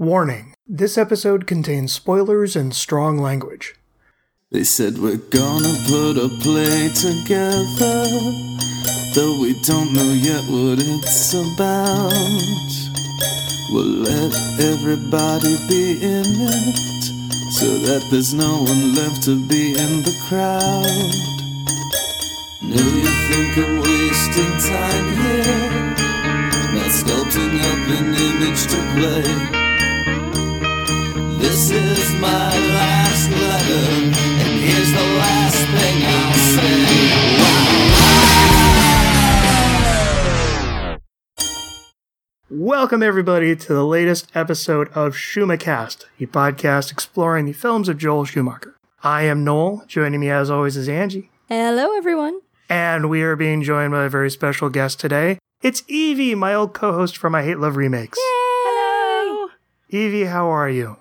Warning this episode contains spoilers and strong language. They said we're gonna put a play together, though we don't know yet what it's about. We'll let everybody be in it, so that there's no one left to be in the crowd. Know you think I'm wasting time here, not sculpting up an image to play. This is my last letter, and here's the last thing I'll say. Welcome, everybody, to the latest episode of Schumacast, a podcast exploring the films of Joel Schumacher. I am Noel. Joining me, as always, is Angie. Hello, everyone. And we are being joined by a very special guest today. It's Evie, my old co host from I Hate Love Remakes. Hello. Evie, how are you?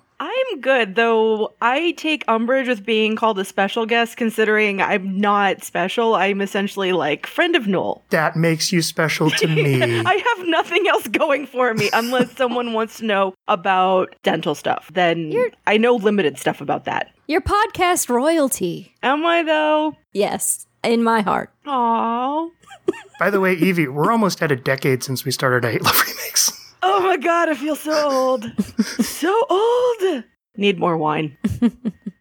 I'm good, though I take umbrage with being called a special guest considering I'm not special. I'm essentially like friend of Noel. That makes you special to me. I have nothing else going for me unless someone wants to know about dental stuff. Then You're- I know limited stuff about that. Your podcast royalty. Am I though? Yes, in my heart. Aww. By the way, Evie, we're almost at a decade since we started I Hate Love Remakes. Oh my god, I feel so old. so old. Need more wine.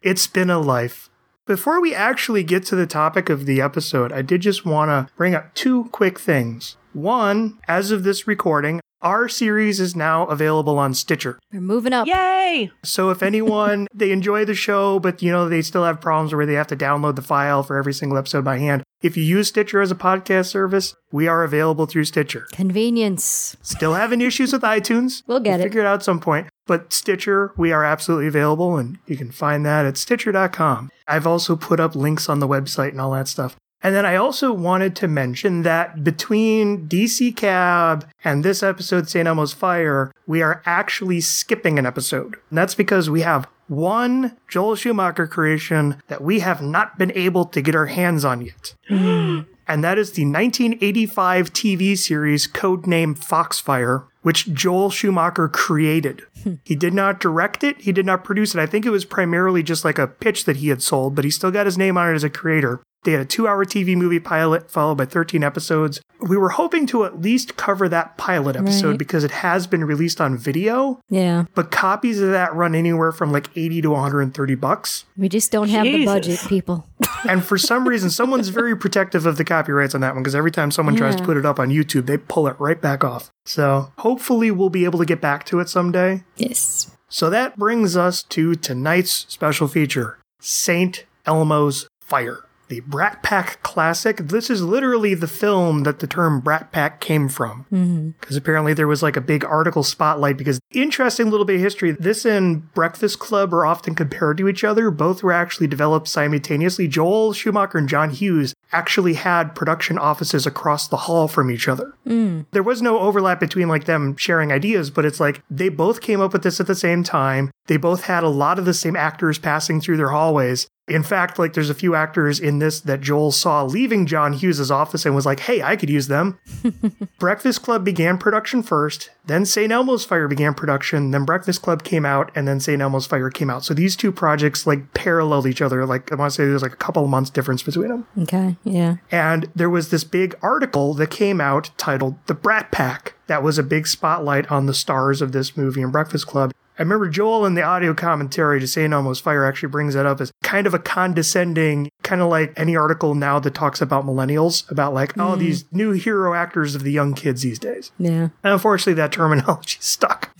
It's been a life. Before we actually get to the topic of the episode, I did just want to bring up two quick things. One, as of this recording, our series is now available on Stitcher. We're moving up. Yay! So if anyone they enjoy the show, but you know they still have problems where they have to download the file for every single episode by hand, if you use Stitcher as a podcast service, we are available through Stitcher. Convenience. Still having issues with iTunes. We'll get it. Figure it out at some point. But Stitcher, we are absolutely available, and you can find that at Stitcher.com. I've also put up links on the website and all that stuff. And then I also wanted to mention that between DC Cab and this episode, St. Elmo's Fire, we are actually skipping an episode. And that's because we have one Joel Schumacher creation that we have not been able to get our hands on yet. and that is the 1985 TV series codenamed Foxfire, which Joel Schumacher created. he did not direct it, he did not produce it. I think it was primarily just like a pitch that he had sold, but he still got his name on it as a creator. They had a two hour TV movie pilot followed by 13 episodes. We were hoping to at least cover that pilot episode Right. because it has been released on video, Yeah. but copies of that run anywhere from like 80 to 130 bucks. We just don't have the budget, people. And for some reason, someone's very protective of the copyrights on that one because every time someone tries to put it up on YouTube, they pull it right back off. So hopefully, we'll be able to get back to it someday. yes. So that brings us to tonight's special feature St. Elmo's Fire. The Brat Pack classic. This is literally the film that the term Brat Pack came from. Mm-hmm. Because apparently there was like a big article spotlight. Because interesting little bit of history. This and Breakfast Club are often compared to each other. Both were actually developed simultaneously. Joel Schumacher and John Hughes actually had production offices across the hall from each other mm. there was no overlap between like them sharing ideas, but it's like they both came up with this at the same time. They both had a lot of the same actors passing through their hallways. In fact, like there's a few actors in this that Joel saw leaving John Hughes' office and was like, hey, I could use them. Breakfast Club began production first, then St. Elmo's Fire began production, then Breakfast Club came out, and then St. Elmo's Fire came out. So these two projects like paralleled each other. Like I want to say there's like a couple of months difference between them. Okay. Yeah. And there was this big article that came out titled The Brat Pack. That was a big spotlight on the stars of this movie and Breakfast Club. I remember Joel in the audio commentary to St. Elmo's Fire actually brings that up as kind of a condescending, kind of like any article now that talks about millennials, about like, oh, these new hero actors of the young kids these days. Yeah. And unfortunately, that terminology stuck.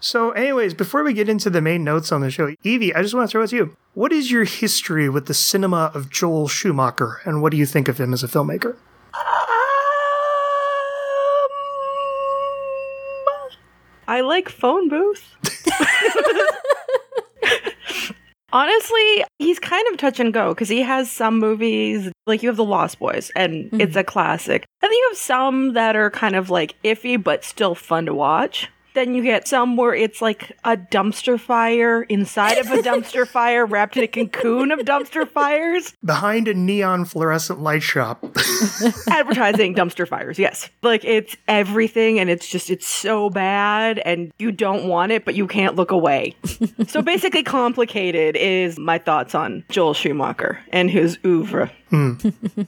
so, anyways, before we get into the main notes on the show, Evie, I just want to throw it to you. What is your history with the cinema of Joel Schumacher, and what do you think of him as a filmmaker? Um, I like phone booth. Honestly, he's kind of touch and go because he has some movies like you have The Lost Boys, and it's mm-hmm. a classic. And then you have some that are kind of like iffy but still fun to watch. Then you get some where it's like a dumpster fire inside of a dumpster fire wrapped in a cocoon of dumpster fires. Behind a neon fluorescent light shop. Advertising dumpster fires, yes. Like it's everything and it's just, it's so bad and you don't want it, but you can't look away. so basically, complicated is my thoughts on Joel Schumacher and his oeuvre. Hmm.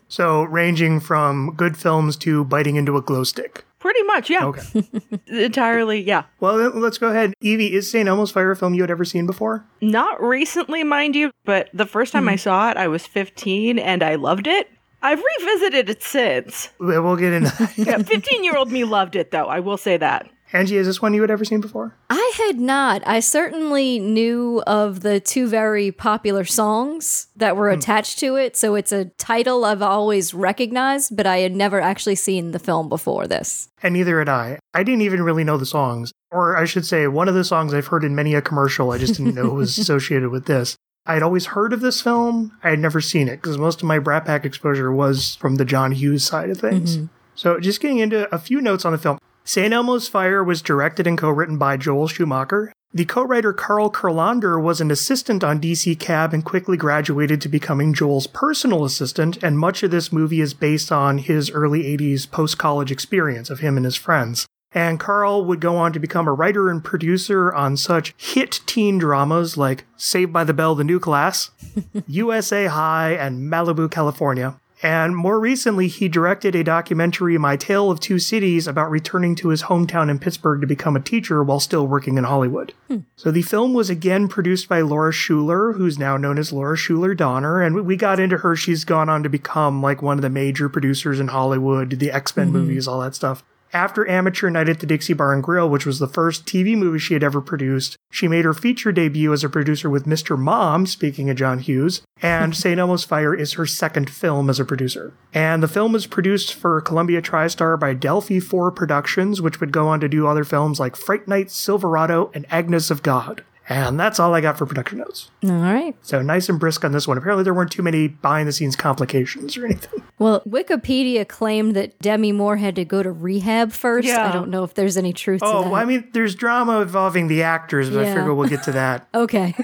so ranging from good films to biting into a glow stick. Pretty much, yeah. Okay. Entirely, yeah. Well, let's go ahead. Evie, is St. Elmo's Fire a film you had ever seen before? Not recently, mind you, but the first time I hmm. saw it, I was 15 and I loved it. I've revisited it since. We'll we'll get into that. Yeah, 15 year old me loved it, though. I will say that. Angie, is this one you had ever seen before? I had not. I certainly knew of the two very popular songs that were hmm. attached to it, so it's a title I've always recognized, but I had never actually seen the film before this. And neither had I. I didn't even really know the songs. Or I should say, one of the songs I've heard in many a commercial, I just didn't know it was associated with this. I had always heard of this film. I had never seen it because most of my Brat Pack exposure was from the John Hughes side of things. Mm-hmm. So, just getting into a few notes on the film. St. Elmo's Fire was directed and co written by Joel Schumacher. The co writer Carl Kurlander was an assistant on DC Cab and quickly graduated to becoming Joel's personal assistant, and much of this movie is based on his early 80s post college experience of him and his friends. And Carl would go on to become a writer and producer on such hit teen dramas like Saved by the Bell, The New Class, USA High, and Malibu, California. And more recently, he directed a documentary, My Tale of Two Cities, about returning to his hometown in Pittsburgh to become a teacher while still working in Hollywood. Hmm. So the film was again produced by Laura Shuler, who's now known as Laura Shuler Donner. And we got into her. She's gone on to become like one of the major producers in Hollywood, the X Men mm-hmm. movies, all that stuff. After Amateur Night at the Dixie Bar and Grill, which was the first TV movie she had ever produced, she made her feature debut as a producer with Mr. Mom, speaking of John Hughes, and St. Elmo's Fire is her second film as a producer. And the film was produced for Columbia TriStar by Delphi 4 Productions, which would go on to do other films like Fright Night, Silverado, and Agnes of God. And that's all I got for production notes. All right. So nice and brisk on this one. Apparently, there weren't too many behind the scenes complications or anything. Well, Wikipedia claimed that Demi Moore had to go to rehab first. Yeah. I don't know if there's any truth to Oh, that. well, I mean, there's drama involving the actors, but I figure we'll get to that. okay.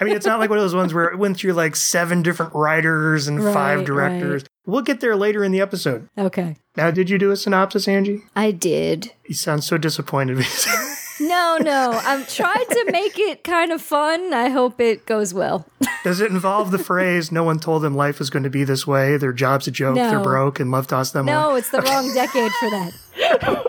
I mean, it's not like one of those ones where it went through like seven different writers and five Right, directors. We'll get there later in the episode. okay. Now, did you do a synopsis, Angie? I did. You sound so disappointed. No, no. I'm trying to make it kind of fun. I hope it goes well. Does it involve the phrase, no one told them life was going to be this way, their job's a joke, they're broke, and love tossed them No, away? it's the wrong decade for that.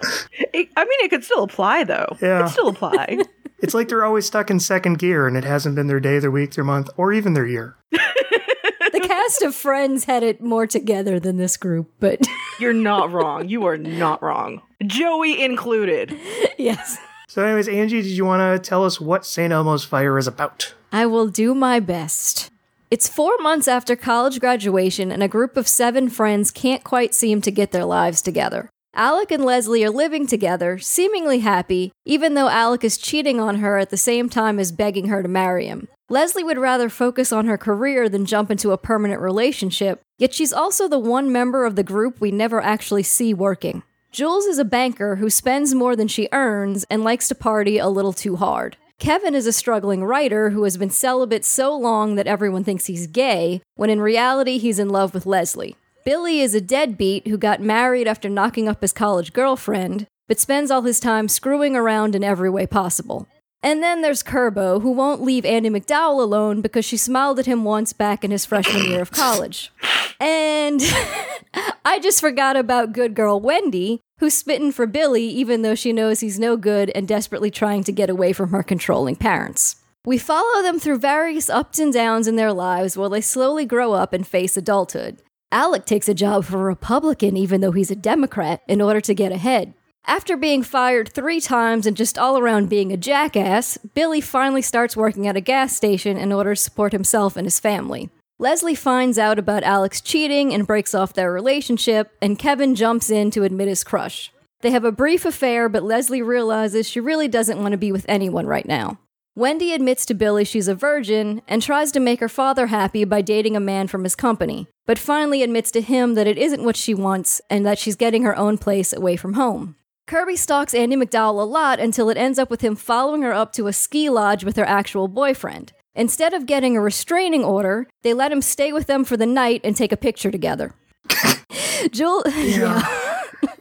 It, I mean, it could still apply, though. It Yeah. could still apply. It's like they're always stuck in second gear and it hasn't been their day, their week, their month, or even their year. The cast of Friends had it more together than this group, but You're not wrong. You are not wrong. Joey included. yes. So, anyways, Angie, did you want to tell us what St. Elmo's Fire is about? I will do my best. It's four months after college graduation, and a group of seven friends can't quite seem to get their lives together. Alec and Leslie are living together, seemingly happy, even though Alec is cheating on her at the same time as begging her to marry him. Leslie would rather focus on her career than jump into a permanent relationship, yet she's also the one member of the group we never actually see working. Jules is a banker who spends more than she earns and likes to party a little too hard. Kevin is a struggling writer who has been celibate so long that everyone thinks he's gay, when in reality he's in love with Leslie. Billy is a deadbeat who got married after knocking up his college girlfriend, but spends all his time screwing around in every way possible. And then there's Kerbo, who won't leave Andie MacDowell alone because she smiled at him once back in his freshman year of college. And I just forgot about good girl Wendy, who's spitting for Billy even though she knows he's no good and desperately trying to get away from her controlling parents. We follow them through various ups and downs in their lives while they slowly grow up and face adulthood. Alec takes a job for a Republican even though he's a Democrat in order to get ahead. After being fired three times and just all around being a jackass, Billy finally starts working at a gas station in order to support himself and his family. Leslie finds out about Alec's cheating and breaks off their relationship, and Kevin jumps in to admit his crush. They have a brief affair, but Leslie realizes she really doesn't want to be with anyone right now. Wendy admits to Billy she's a virgin and tries to make her father happy by dating a man from his company, but finally admits to him that it isn't what she wants and that she's getting her own place away from home. Kirby stalks Andie MacDowell a lot until it ends up with him following her up to a ski lodge with her actual boyfriend. Instead of getting a restraining order, they let him stay with them for the night and take a picture together. Jewel, yeah.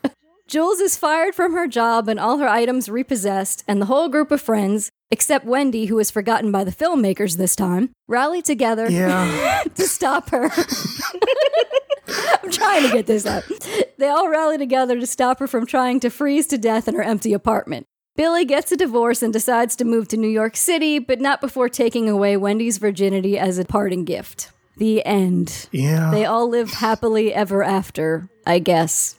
Jules is fired from her job and all her items repossessed, and the whole group of friends, except Wendy, who is forgotten by the filmmakers this time, rally together Yeah. to stop her. I'm trying to get this up. They all rally together to stop her from trying to freeze to death in her empty apartment. Billy gets a divorce and decides to move to New York City, but not before taking away Wendy's virginity as a parting gift. The end. Yeah. They all live happily ever after, I guess.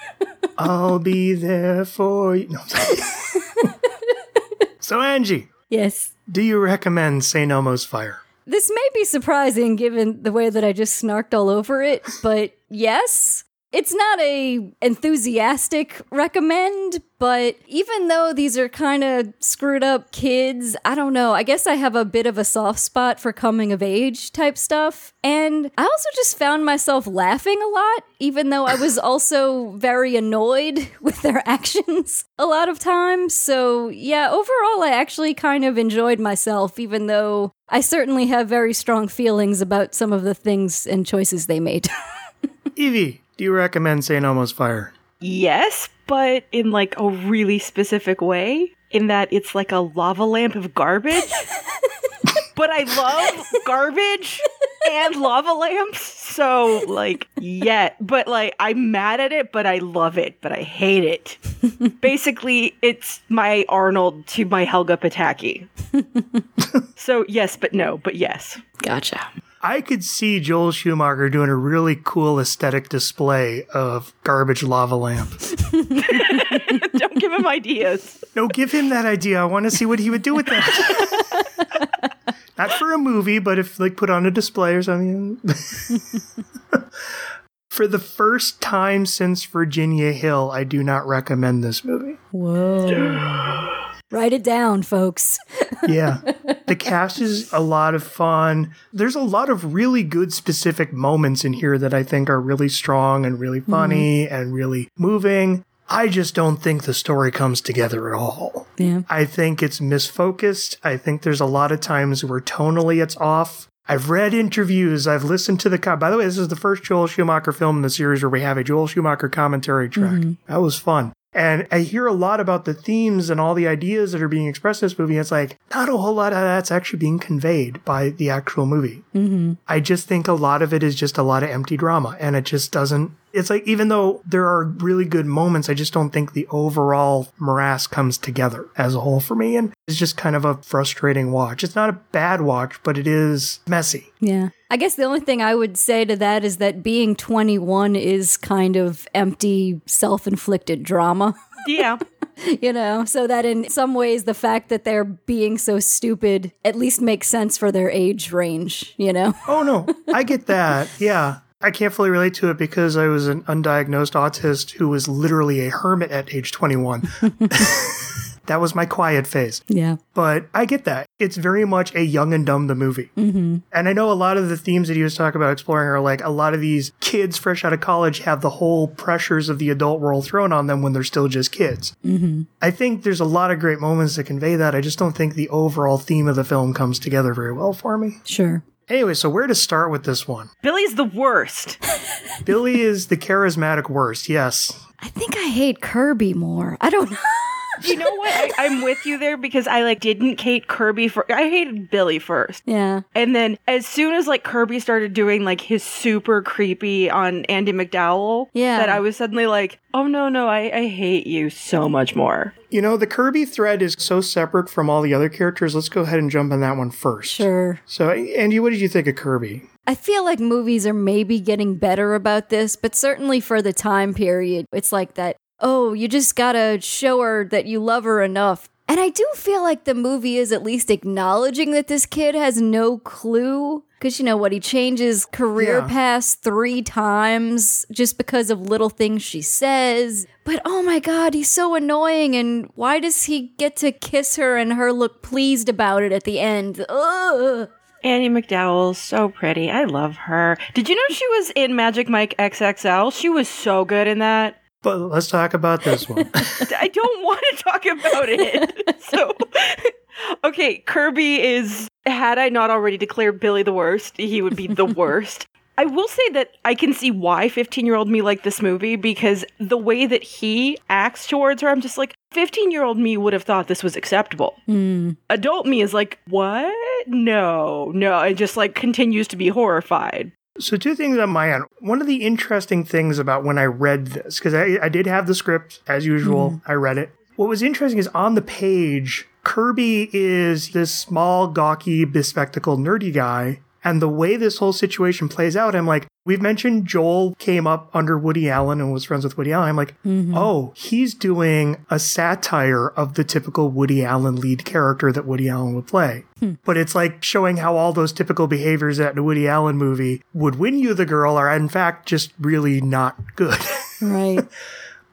I'll be there for you. No, I'm sorry. so, Angie, Yes. do you recommend St. Elmo's Fire? This may be surprising given the way that I just snarked all over it, but yes. It's not a enthusiastic recommend, but even though these are kind of screwed up kids, I don't know. I guess I have a bit of a soft spot for coming of age type stuff. And I also just found myself laughing a lot, even though I was also very annoyed with their actions a lot of times. So, yeah, overall, I actually kind of enjoyed myself, even though I certainly have very strong feelings about some of the things and choices they made. Evie, do you recommend St. Elmo's Fire? Yes, but in like a really specific way, in that it's like a lava lamp of garbage. but I love garbage and lava lamps. So like, yeah, but like I'm mad at it, but I love it, but I hate it. Basically, it's my Arnold to my Helga Pataki. so yes, but no, but yes. gotcha. I could see Joel Schumacher doing a really cool aesthetic display of garbage lava lamp. Don't give him ideas. No, give him that idea. I want to see what he would do with that. Not for a movie, but if like put on a display or something. for the first time since Virginia Hill, I do not recommend this movie. Whoa. Write it down, folks. Yeah. the cast is a lot of fun. There's a lot of really good specific moments in here that I think are really strong and really mm-hmm. funny and really moving. I just don't think the story comes together at all. Yeah. I think it's misfocused. I think there's a lot of times where tonally it's off. I've read interviews. I've listened to the. Com- By the way, this is the first Joel Schumacher film in the series where we have a Joel Schumacher commentary track. Mm-hmm. That was fun. And I hear a lot about the themes and all the ideas that are being expressed in this movie. It's like not a whole lot of that's actually being conveyed by the actual movie. Mm-hmm. I just think a lot of it is just a lot of empty drama, and it just doesn't. It's like even though there are really good moments, I just don't think the overall morass comes together as a whole for me, and it's just kind of a frustrating watch. It's not a bad watch, but it is messy. Yeah. I guess the only thing I would say to that is that being 21 is kind of empty, self inflicted drama. Yeah. you know, so that in some ways the fact that they're being so stupid at least makes sense for their age range, you know? Oh no, I get that. Yeah. I can't fully relate to it because I was an undiagnosed autist who was literally a hermit at age 21. that was my quiet phase. Yeah. But I get that. It's very much a young and dumb the movie. Mm-hmm. And I know a lot of the themes that he was talking about exploring are like a lot of these kids fresh out of college have the whole pressures of the adult world thrown on them when they're still just kids. Mm-hmm. I think there's a lot of great moments that convey that. I just don't think the overall theme of the film comes together very well for me. Sure. Anyway, so where to start with this one? Billy's the worst. Billy is the charismatic worst, yes. I think I hate Kirby more. I don't know. you know what? I, I'm with you there because I like didn't hate Kirby for I hated Billy first. yeah. And then as soon as like Kirby started doing like his super creepy on Andie MacDowell, Yeah. that I was suddenly like, oh no, no, I, I hate you so much more. You know, the Kirby thread is so separate from all the other characters. Let's go ahead and jump on that one first. Sure. So, Angie, what did you think of Kirby? I feel like movies are maybe getting better about this, but certainly for the time period, it's like that, oh, you just gotta show her that you love her enough. And I do feel like the movie is at least acknowledging that this kid has no clue. Because, you know what, he changes career Yeah. paths three times just because of little things she says. But oh my god, he's so annoying. And why does he get to kiss her and her look pleased about it at the end? Ugh. Andie MacDowell's so pretty. I love her. Did you know she was in Magic Mike XXL? She was so good in that. But let's talk about this one. I don't want to talk about it. So, okay, Kirby is, had I not already declared Billy the worst, he would be the worst. I will say that I can see why 15 year old me liked this movie because the way that he acts towards her, I'm just like, 15 year old me would have thought this was acceptable. Hmm. Adult me is like, what? No, no. And just like continues to be horrified. So, two things on my end. One of the interesting things about when I read this, because I, I did have the script as usual, mm-hmm. I read it. What was interesting is on the page, Kirby is this small, gawky, bespectacled, nerdy guy. And the way this whole situation plays out, I'm like, we've mentioned Joel came up under Woody Allen and was friends with Woody Allen. I'm like, mm-hmm. oh, he's doing a satire of the typical Woody Allen lead character that Woody Allen would play. Hmm. But it's like showing how all those typical behaviors that in a Woody Allen movie would win you the girl are in fact just really not good. Right.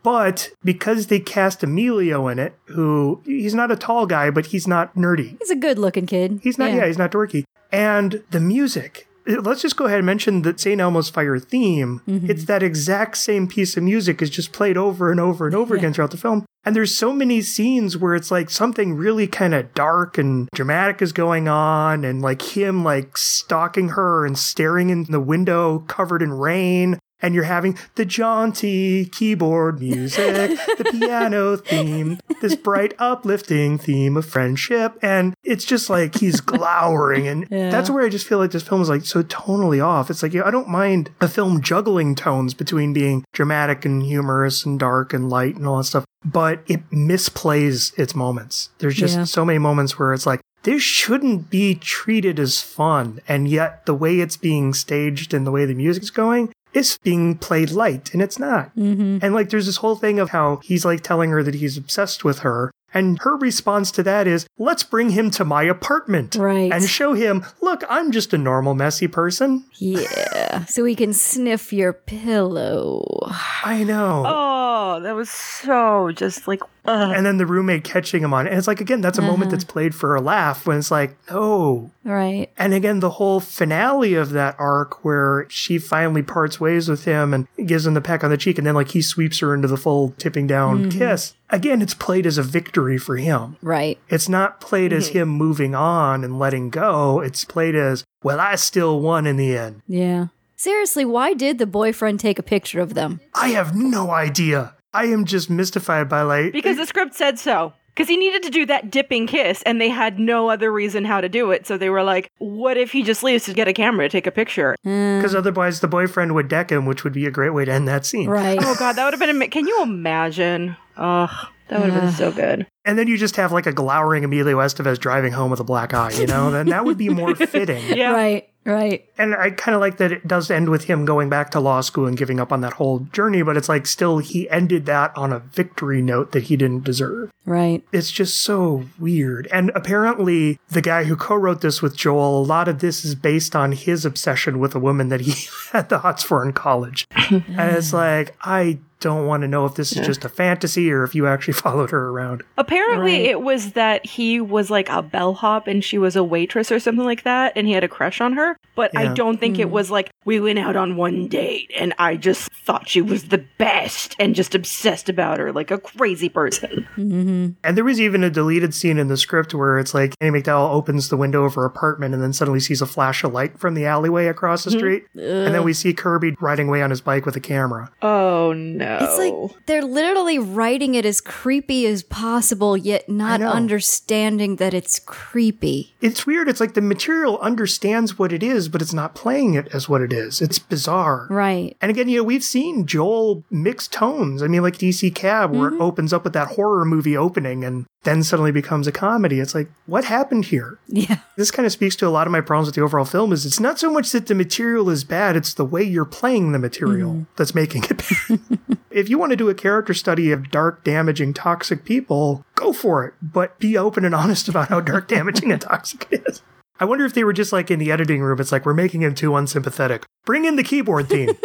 but because they cast Emilio in it, who he's not a tall guy, but he's not nerdy. He's a good looking kid. He's not, yeah. he's not dorky. And the music, let's just go ahead and mention that St. Elmo's Fire theme. Mm-hmm. It's that exact same piece of music is just played over and over and over again throughout the film. And there's so many scenes where it's like something really kind of dark and dramatic is going on, and like him like stalking her and staring in the window covered in rain. And you're having the jaunty keyboard music, the piano theme, this bright, uplifting theme of friendship. And it's just like he's glowering. And Yeah. that's where I just feel like this film is like so tonally off. It's like, yeah, I don't mind a film juggling tones between being dramatic and humorous and dark and light and all that stuff, but it misplays its moments. There's just Yeah. so many moments where it's like, this shouldn't be treated as fun. And yet the way it's being staged and the way the music's going, it's being played light and it's not. Mm-hmm. And like, there's this whole thing of how he's like telling her that he's obsessed with her. And her response to that is, let's bring him to my apartment. Right. And show him, look, I'm just a normal, messy person. Yeah. So he can sniff your pillow. I know. Oh, that was so just like, ugh. And then the roommate catching him on. And it's like, again, that's a moment mm-hmm. that's played for a laugh when it's like, no. Right. And again, the whole finale of that arc where she finally parts ways with him and gives him the peck on the cheek, and then like he sweeps her into the full tipping down mm-hmm. kiss. Again, it's played as a victory for him. Right. It's not played as him moving on and letting go. It's played as, well, I still won in the end. Yeah. Seriously, why did the boyfriend take a picture of them? I have no idea. I am just mystified by like because the script said so. Because he needed to do that dipping kiss, and they had no other reason how to do it. So they were like, "What if he just leaves to get a camera to take a picture?" Hmm. because otherwise the boyfriend would deck him, which would be a great way to end that scene. Right. Oh god, that would have been. Ama- Can you imagine? Ugh, that would have been so good. And then you just have like a glowering Emilio Estevez driving home with a black eye, you know? then that would be more fitting. Yeah. Right. Right. And I kind of like that it does end with him going back to law school and giving up on that whole journey, but it's like still he ended that on a victory note that he didn't deserve. Right. It's just so weird. And apparently, the guy who co wrote this with Joel, a lot of this is based on his obsession with a woman that he had the hots for in college. and it's like, I don't want to know if this is just a fantasy or if you actually followed her around. Apparently, Right. it was that he was like a bellhop and she was a waitress or something like that, and he had a crush on her. But I don't think it was like we went out on one date and I just thought she was the best and just obsessed about her like a crazy person. Mm-hmm. And there was even a deleted scene in the script where it's like Andie MacDowell opens the window of her apartment and then suddenly sees a flash of light from the alleyway across the street. And then we see Kirby riding away on his bike with a camera. Oh no! It's like they're literally writing it as creepy as possible, yet not understanding that it's creepy. It's weird. It's like the material understands what it is, but it's not playing it as what it is. It's bizarre. Right. And again, you know, we've seen Joel mix tones. I mean, like DC Cab, where it mm-hmm. opens up with that horror movie opening and then suddenly becomes a comedy. It's like, what happened here? Yeah. This kind of speaks to a lot of my problems with the overall film is it's not so much that the material is bad, it's the way you're playing the material mm-hmm. that's making it bad. if you want to do a character study of dark, damaging, toxic people, go for it. But be open and honest about how dark, damaging, and toxic it is. I wonder if they were just like in the editing room, it's like, we're making him too unsympathetic. Bring in the keyboard theme.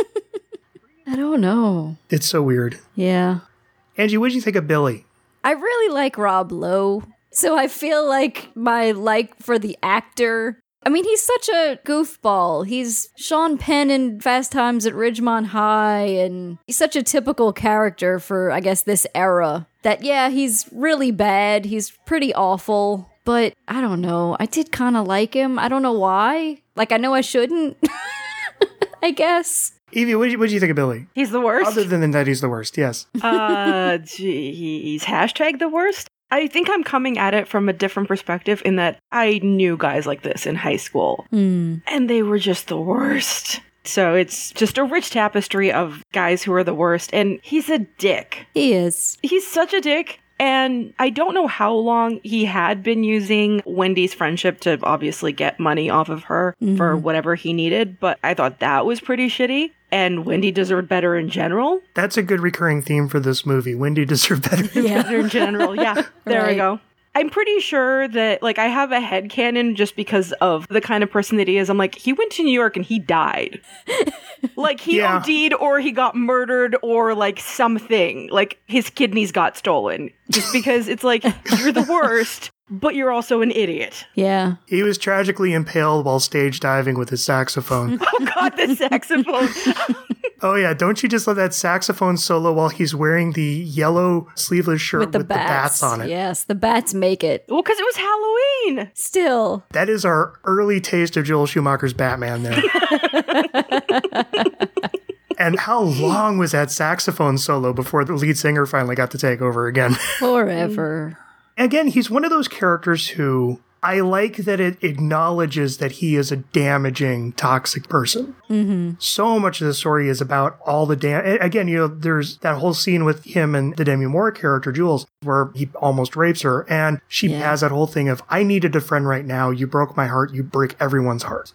I don't know. it's so weird. Yeah. Angie, what did you think of Billy? I really like Rob Lowe. So I feel like my like for the actor I mean, he's such a goofball. He's Sean Penn in Fast Times at Ridgemont High, and he's such a typical character for, I guess, this era. That, yeah, he's really bad. He's pretty awful. But I don't know. I did kind of like him. I don't know why. Like, I know I shouldn't. I guess. Evie, what do you, what do you think of Billy? He's the worst. Other than that, he's the worst. Yes. uh, geez, hashtag the worst. I think I'm coming at it from a different perspective in that I knew guys like this in high school, and they were just the worst. So it's just a rich tapestry of guys who are the worst, and he's a dick. He is. He's such a dick. And I don't know how long he had been using Wendy's friendship to obviously get money off of her for whatever he needed, but I thought that was pretty shitty. And Wendy deserved better in general. That's a good recurring theme for this movie. Wendy deserved better. Better in general, yeah. There Right. we go. I'm pretty sure that, like, I have a head canon just because of the kind of person that he is. I'm like, he went to New York and he died. like, he Yeah. OD'd or he got murdered or, like, something. Like, his kidneys got stolen. Just because it's like, you're the worst, but you're also an idiot. Yeah. He was tragically impaled while stage diving with his saxophone. Oh, God, the saxophone. oh yeah, don't you just love that saxophone solo while he's wearing the yellow sleeveless shirt With the bats. on it? Yes, the bats make it. well, because it was Halloween. Still. That is our early taste of Joel Schumacher's Batman there. and how long was that saxophone solo before the lead singer finally got to take over again? Forever. Again, he's one of those characters who I like that it acknowledges that he is a damaging, toxic person. Mm-hmm. So much of the story is about all the dam. and Again, you know, there's that whole scene with him and the Demi Moore character, Jules, where he almost rapes her, and she Yeah. has that whole thing of, "I needed a friend right now. You broke my heart. You break everyone's heart."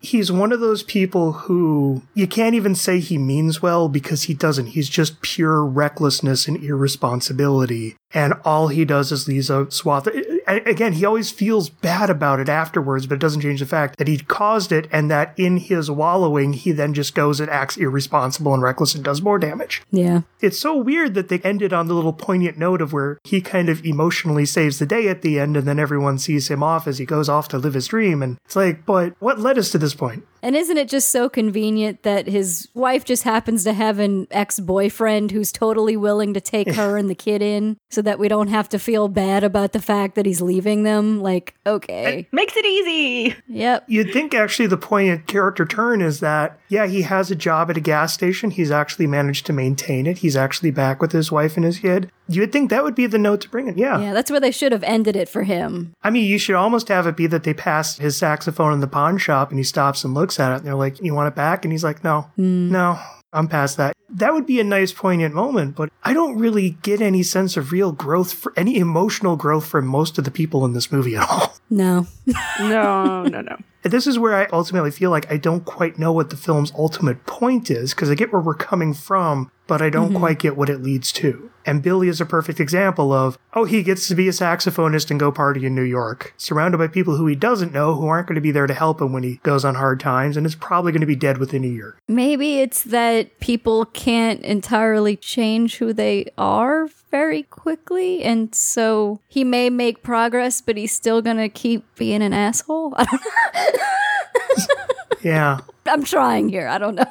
he's one of those people who you can't even say he means well because he doesn't. He's just pure recklessness and irresponsibility. And all he does is leaves a swath. Again, he always feels bad about it afterwards, but it doesn't change the fact that he caused it and that in his wallowing, he then just goes and acts irresponsible and reckless and does more damage. Yeah. It's so weird that they ended on the little poignant note of where he kind of emotionally saves the day at the end and then everyone sees him off as he goes off to live his dream. And it's like, but what led us to this point? And isn't it just so convenient that his wife just happens to have an ex boyfriend who's totally willing to take her and the kid in so that we don't have to feel bad about the fact that he's leaving them? Like, okay. Makes it easy. Yep. You'd think actually the poignant character turn is that, yeah, he has a job at a gas station. He's actually managed to maintain it. He's actually back with his wife and his kid. You would think that would be the note to bring it. Yeah. Yeah, that's where they should have ended it for him. I mean, you should almost have it be that they pass his saxophone in the pawn shop and he stops and looks at it and they're like, You want it back? And he's like, No, hmm. no, I'm past that. That would be a nice, poignant moment, but I don't really get any sense of real growth, for any emotional growth for most of the people in this movie at all. No. No, no, no. And This is where I ultimately feel like I don't quite know what the film's ultimate point is, because I get where we're coming from, but I don't mm-hmm. quite get what it leads to. And Billy is a perfect example of, oh, he gets to be a saxophonist and go party in New York, surrounded by people who he doesn't know who aren't going to be there to help him when he goes on hard times, and is probably going to be dead within a year. Maybe it's that people can't entirely change who they are very quickly, and so he may make progress, but he's still gonna keep being an asshole. Yeah. I'm trying here. I don't know.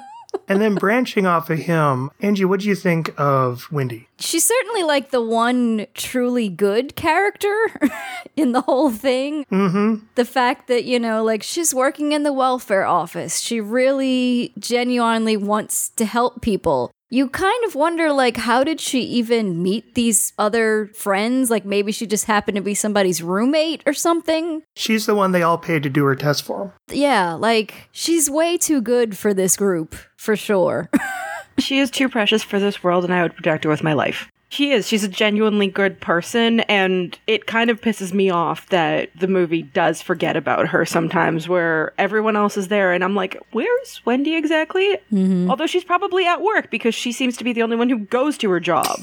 And then branching off of him, Angie, what do you think of Wendy? She's certainly like the one truly good character in the whole thing. Mm-hmm. The fact that, you know, like she's working in the welfare office. She really genuinely wants to help people. You kind of wonder, like, how did she even meet these other friends? Like, maybe she just happened to be somebody's roommate or something. She's the one they all paid to do her test for. Yeah, like, she's way too good for this group, for sure. She is too precious for this world, and I would protect her with my life. She is. She's a genuinely good person, and it kind of pisses me off that the movie does forget about her sometimes, where everyone else is there, and I'm like, where's Wendy exactly? Mm-hmm. Although she's probably at work because she seems to be the only one who goes to her job.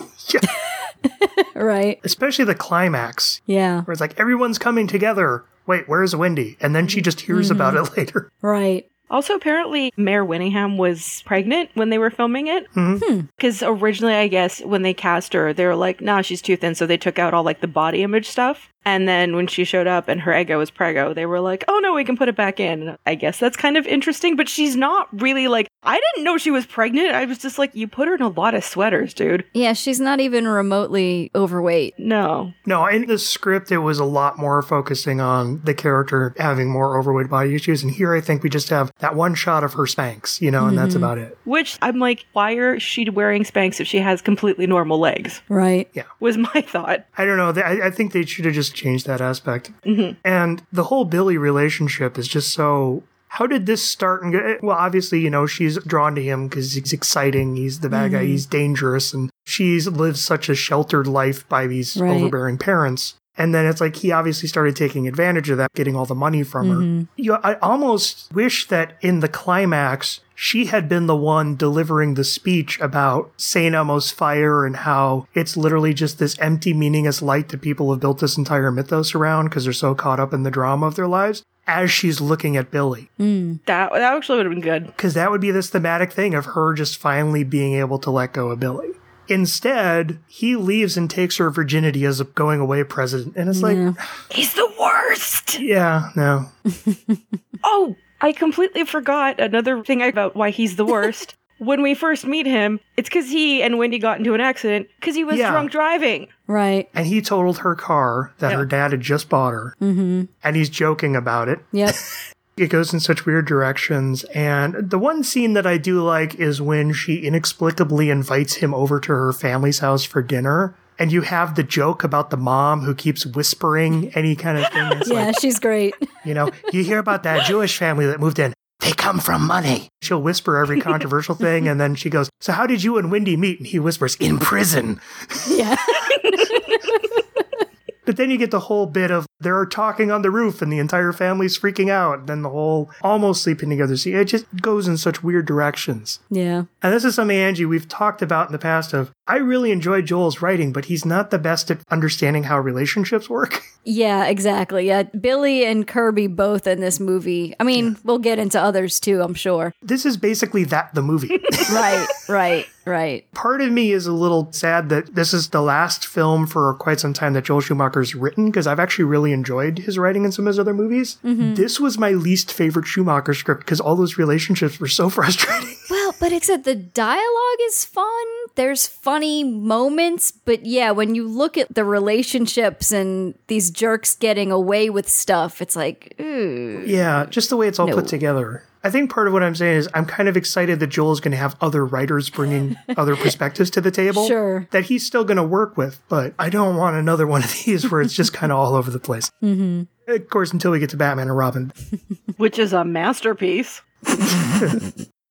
right. Especially the climax, Yeah. where it's like everyone's coming together. Wait, where's Wendy? And then she just hears mm-hmm. about it later. Right. Also, apparently, Mare Winningham was pregnant when they were filming it. Mm-hmm. Hmm. Because originally, I guess, when they cast her, they were like, nah, she's too thin. So they took out all like the body image stuff. And then when she showed up and her ego was prego, they were like, oh no, we can put it back in. I guess that's kind of interesting, but she's not really like, I didn't know she was pregnant. I was just like, you put her in a lot of sweaters, dude. Yeah, she's not even remotely overweight. No. No, in the script, it was a lot more focusing on the character having more overweight body issues. And here, I think we just have that one shot of her Spanx, you know, and that's mm-hmm. about it. Which I'm like, why are she wearing Spanx if she has completely normal legs? Right. Yeah. Was my thought. I don't know. I, I think they should have just changed that aspect. Mm-hmm. And the whole Billy relationship is just so. How did this start? And go? Well, obviously, you know, she's drawn to him because he's exciting. He's the bad guy. Mm-hmm. He's dangerous, and she's lived such a sheltered life by these Right. overbearing parents. And then it's like he obviously started taking advantage of that, getting all the money from her. Mm-hmm. You I almost wish that in the climax, she had been the one delivering the speech about St. Elmo's fire and how it's literally just this empty, meaningless light that people have built this entire mythos around because they're so caught up in the drama of their lives as she's looking at Billy. Mm. That that actually would have been good. Because that would be this thematic thing of her just finally being able to let go of Billy. Instead, he leaves and takes her virginity as a going away president. And it's like, He's the worst. yeah, no. Oh, I completely forgot another thing about why he's the worst. when we first meet him, it's because he and Wendy got into an accident because he was Yeah. drunk driving. Right. And he totaled her car that her dad had just bought her. Mm-hmm. And he's joking about it. Yep. It goes in such weird directions. And the one scene that I do like is when she inexplicably invites him over to her family's house for dinner. And you have the joke about the mom who keeps whispering any kind of thing. It's yeah, like, she's great. you know, you hear about that Jewish family that moved in. They come from money. She'll whisper every controversial thing. And then she goes, So how did you and Wendy meet? And he whispers, In prison. Yeah. But then you get the whole bit of they're talking on the roof and the entire family's freaking out. And Then the whole almost sleeping together scene. It just goes in such weird directions. Yeah. And this is something, Angie, we've talked about in the past of I really enjoy Joel's writing, but he's not the best at understanding how relationships work. Yeah, exactly. Yeah, Billy and Kirby both in this movie. I mean, we'll get into others too, I'm sure. This is basically that the movie. Right, right, right. Part of me is a little sad that this is the last film for quite some time that Joel Schumacher's written because I've actually really enjoyed his writing in some of his other movies. Mm-hmm. This was my least favorite Schumacher script because all those relationships were so frustrating. Well, but except the dialogue is fun. There's funny moments, but yeah, when you look at the relationships and these jerks getting away with stuff, it's like, ooh. Yeah, just the way it's all No. put together. I think part of what I'm saying is I'm kind of excited that Joel's going to have other writers bringing other perspectives to the table. Sure. That he's still going to work with, but I don't want another one of these where it's just kind of all over the place. Mm-hmm. Of course, until we get to Batman and Robin. which is a masterpiece.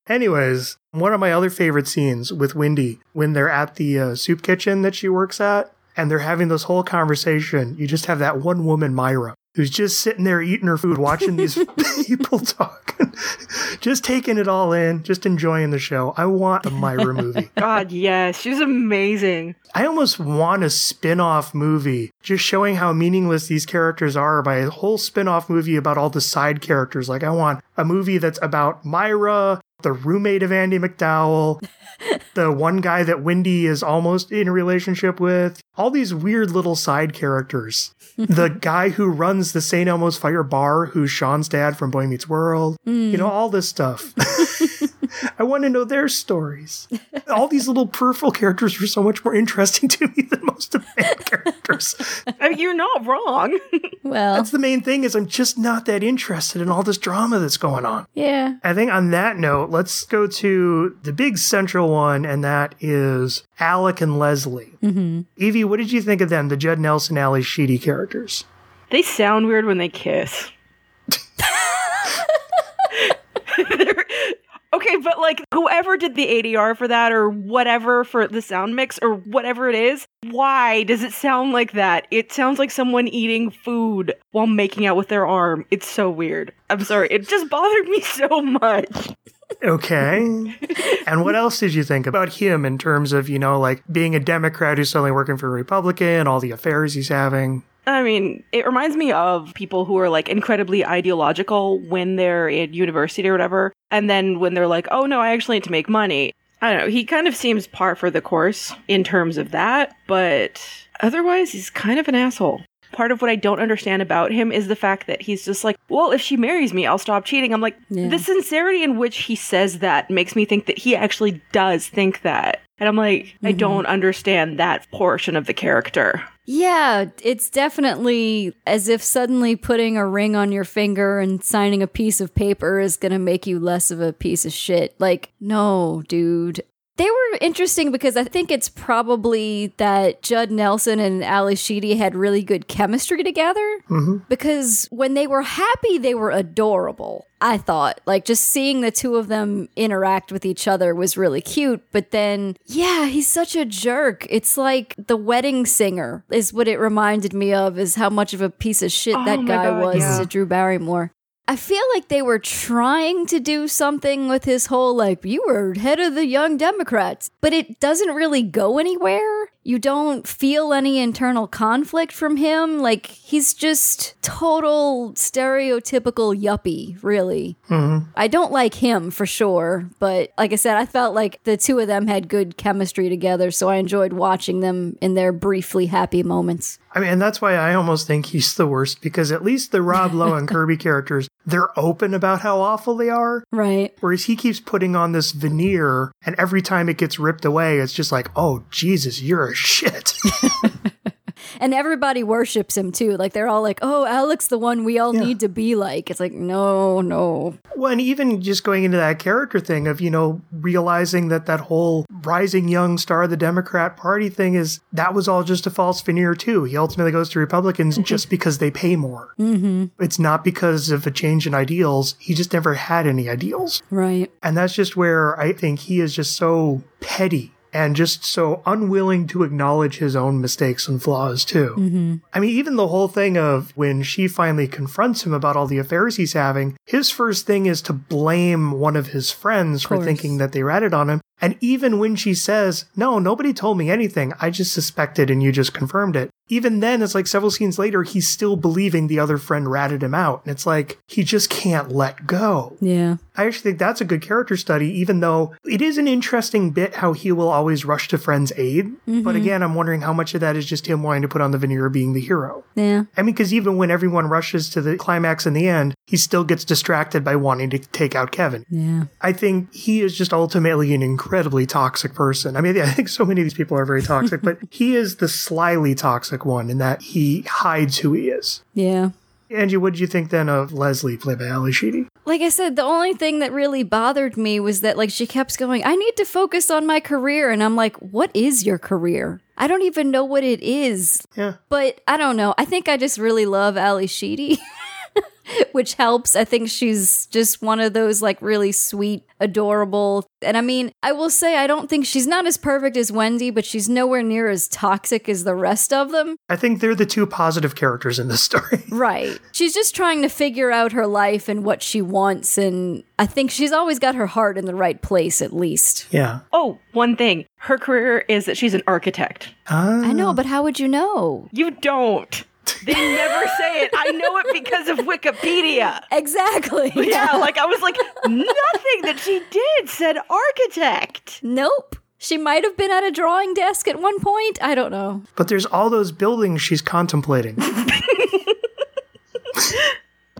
Anyways, one of my other favorite scenes with Wendy when they're at the uh, soup kitchen that she works at and they're having this whole conversation. You just have that one woman, Myra, who's just sitting there eating her food, watching these people talk, just taking it all in, just enjoying the show. I want a Myra movie. God, yes, she's amazing. I almost want a spin off movie just showing how meaningless these characters are by a whole spin off movie about all the side characters. Like, I want a movie that's about Myra, the roommate of Andie MacDowell, the one guy that Wendy is almost in a relationship with, all these weird little side characters. the guy who runs the St. Elmo's Fire Bar, who's Shawn's dad from Boy Meets World, you hmm. know, all this stuff. I want to know their stories. All these little peripheral characters were so much more interesting to me than most of the main characters. I mean, you're not wrong. Well, That's the main thing is I'm just not that interested in all this drama that's going on. yeah. I think on that note, let's go to the big central one, and that is Alec and Leslie. Mm-hmm. Evie, what did you think of them, the Judd Nelson, Ally Sheedy characters? they sound weird when they kiss. They're- okay, but like whoever did the ADR for that or whatever for the sound mix or whatever it is, why does it sound like that? It sounds like someone eating food while making out with their arm. It's so weird. I'm sorry. It just bothered me so much. Okay. and what else did you think about him in terms of, you know, like being a Democrat who's suddenly working for a Republican, all the affairs he's having? I mean, it reminds me of people who are like incredibly ideological when they're in university or whatever. And then when they're like, oh no, I actually need to make money. I don't know. He kind of seems par for the course in terms of that, but otherwise, he's kind of an asshole. part of what I don't understand about him is the fact that he's just like, well, if she marries me, I'll stop cheating. I'm like, Yeah. the sincerity in which he says that makes me think that he actually does think that. And I'm like, I mm-hmm. don't understand that portion of the character. Yeah, it's definitely as if suddenly putting a ring on your finger and signing a piece of paper is going to make you less of a piece of shit. Like, no, dude. They were interesting because I think it's probably that Judd Nelson and Ally Sheedy had really good chemistry together. Mm-hmm. Because when they were happy, they were adorable. I thought. Like, just seeing the two of them interact with each other was really cute. But then, yeah, he's such a jerk. It's like the wedding singer, is what it reminded me of, is how much of a piece of shit Oh that guy God, was yeah. to Drew Barrymore. I feel like they were trying to do something with his whole, like, you were head of the Young Democrats, but it doesn't really go anywhere. You don't feel any internal conflict from him. Like, he's just total stereotypical yuppie, really. Mm-hmm. I don't like him for sure, but like I said, I felt like the two of them had good chemistry together, so I enjoyed watching them in their briefly happy moments. I mean, and that's why I almost think he's the worst because at least the Rob Lowe and Kirby characters, they're open about how awful they are. Right. Whereas he keeps putting on this veneer, and every time it gets ripped away, it's just like, oh, Jesus, you're a shit. And everybody worships him too. Like they're all like, "Oh, Alex, the one we all Yeah. need to be like." It's like, no, no. well, and even just going into that character thing of, you know, realizing that that whole rising young star of the Democrat Party thing is that was all just a false veneer, too. He ultimately goes to Republicans just because they pay more. Mm-hmm. It's not because of a change in ideals. He just never had any ideals. Right. And that's just where I think he is just so petty and just so unwilling to acknowledge his own mistakes and flaws, too. Mm-hmm. I mean, even the whole thing of when she finally confronts him about all the affairs he's having, his first thing is to blame one of his friends for course. thinking that they ratted on him. And even when she says, No, nobody told me anything, I just suspected and you just confirmed it. Even then, it's like several scenes later, he's still believing the other friend ratted him out. And it's like, he just can't let go. Yeah. I actually think that's a good character study, even though it is an interesting bit how he will always rush to friends' aid. But mm-hmm. again, I'm wondering how much of that is just him wanting to put on the veneer of being the hero. Yeah. I mean, because even when everyone rushes to the climax in the end, he still gets distracted by wanting to take out Kevin. Yeah. I think he is just ultimately an incredibly toxic person. I mean, I think so many of these people are very toxic, but he is the slyly toxic one in that he hides who he is. Yeah. Angie, what did you think then of Leslie, played by Ally Sheedy? Like I said, the only thing that really bothered me was that like she kept going, I need to focus on my career and I'm like, what is your career? I don't even know what it is. Yeah. But I don't know. I think I just really love Ally Sheedy. Which helps. I think she's just one of those like really sweet, adorable. And I mean, I will say I don't think she's not as perfect as Wendy, but she's nowhere near as toxic as the rest of them. I think they're the two positive characters in this story. Right. She's just trying to figure out her life and what she wants. And I think she's always got her heart in the right place, at least. Yeah. Oh, one thing. Her career is that she's an architect. Ah. I know, but how would you know? You don't. They never say it. I know it because of Wikipedia. Exactly. Yeah, like I was like, nothing that she did said architect. Nope. She might have been at a drawing desk at one point. I don't know. But there's all those buildings she's contemplating.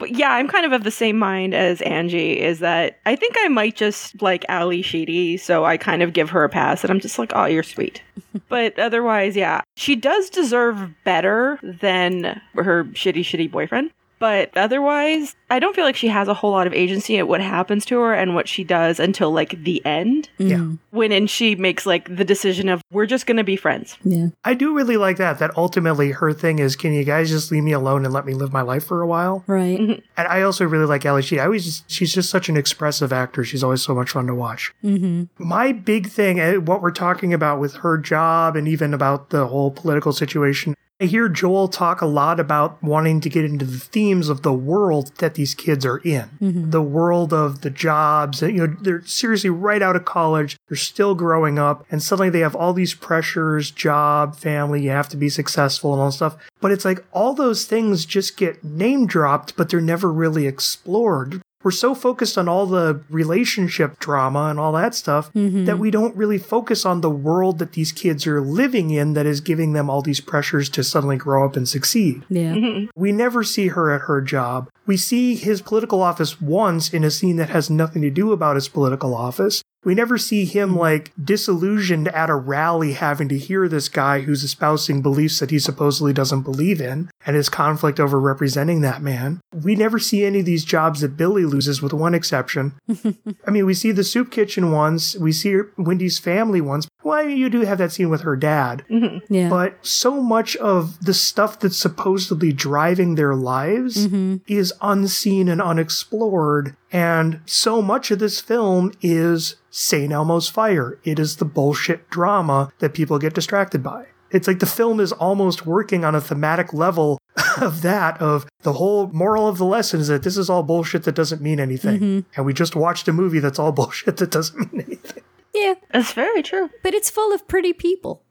But yeah, I'm kind of of the same mind as Angie, is that I think I might just like Ally Sheedy, so I kind of give her a pass and I'm just like, oh, you're sweet. but otherwise, yeah, she does deserve better than her shitty, shitty boyfriend. But otherwise, I don't feel like she has a whole lot of agency at what happens to her and what she does until like the end. Yeah. When and she makes like the decision of we're just gonna be friends. Yeah. I do really like that, that ultimately her thing is, can you guys just leave me alone and let me live my life for a while? Right. And I also really like Ally Sheedy. I always just, she's just such an expressive actor. She's always so much fun to watch. Mm-hmm. My big thing, eh, what we're talking about with her job and even about the whole political situation, I hear Joel talk a lot about wanting to get into the themes of the world that these kids are in. Mm-hmm. The world of the jobs. You know, they're seriously right out of college. They're still growing up and suddenly they have all these pressures, job, family, you have to be successful and all stuff. But it's like all those things just get name dropped, but they're never really explored. We're so focused on all the relationship drama and all that stuff mm-hmm. that we don't really focus on the world that these kids are living in that is giving them all these pressures to suddenly grow up and succeed. Yeah. We never see her at her job. We see his political office once in a scene that has nothing to do about his political office. We never see him hmm. like disillusioned at a rally having to hear this guy who's espousing beliefs that he supposedly doesn't believe in and his conflict over representing that man. We never see any of these jobs that Billy loses with one exception. I mean, we see the soup kitchen once, we see Wendy's family once. Well, you do have that scene with her dad. Mm-hmm. Yeah. But so much of the stuff that's supposedly driving their lives mm-hmm. is unseen and unexplored. And so much of this film is St. Elmo's Fire. It is the bullshit drama that people get distracted by. It's like the film is almost working on a thematic level of that, of the whole moral of the lesson is that this is all bullshit that doesn't mean anything. Mm-hmm. And we just watched a movie that's all bullshit that doesn't mean anything. Yeah. That's very true. But it's full of pretty people.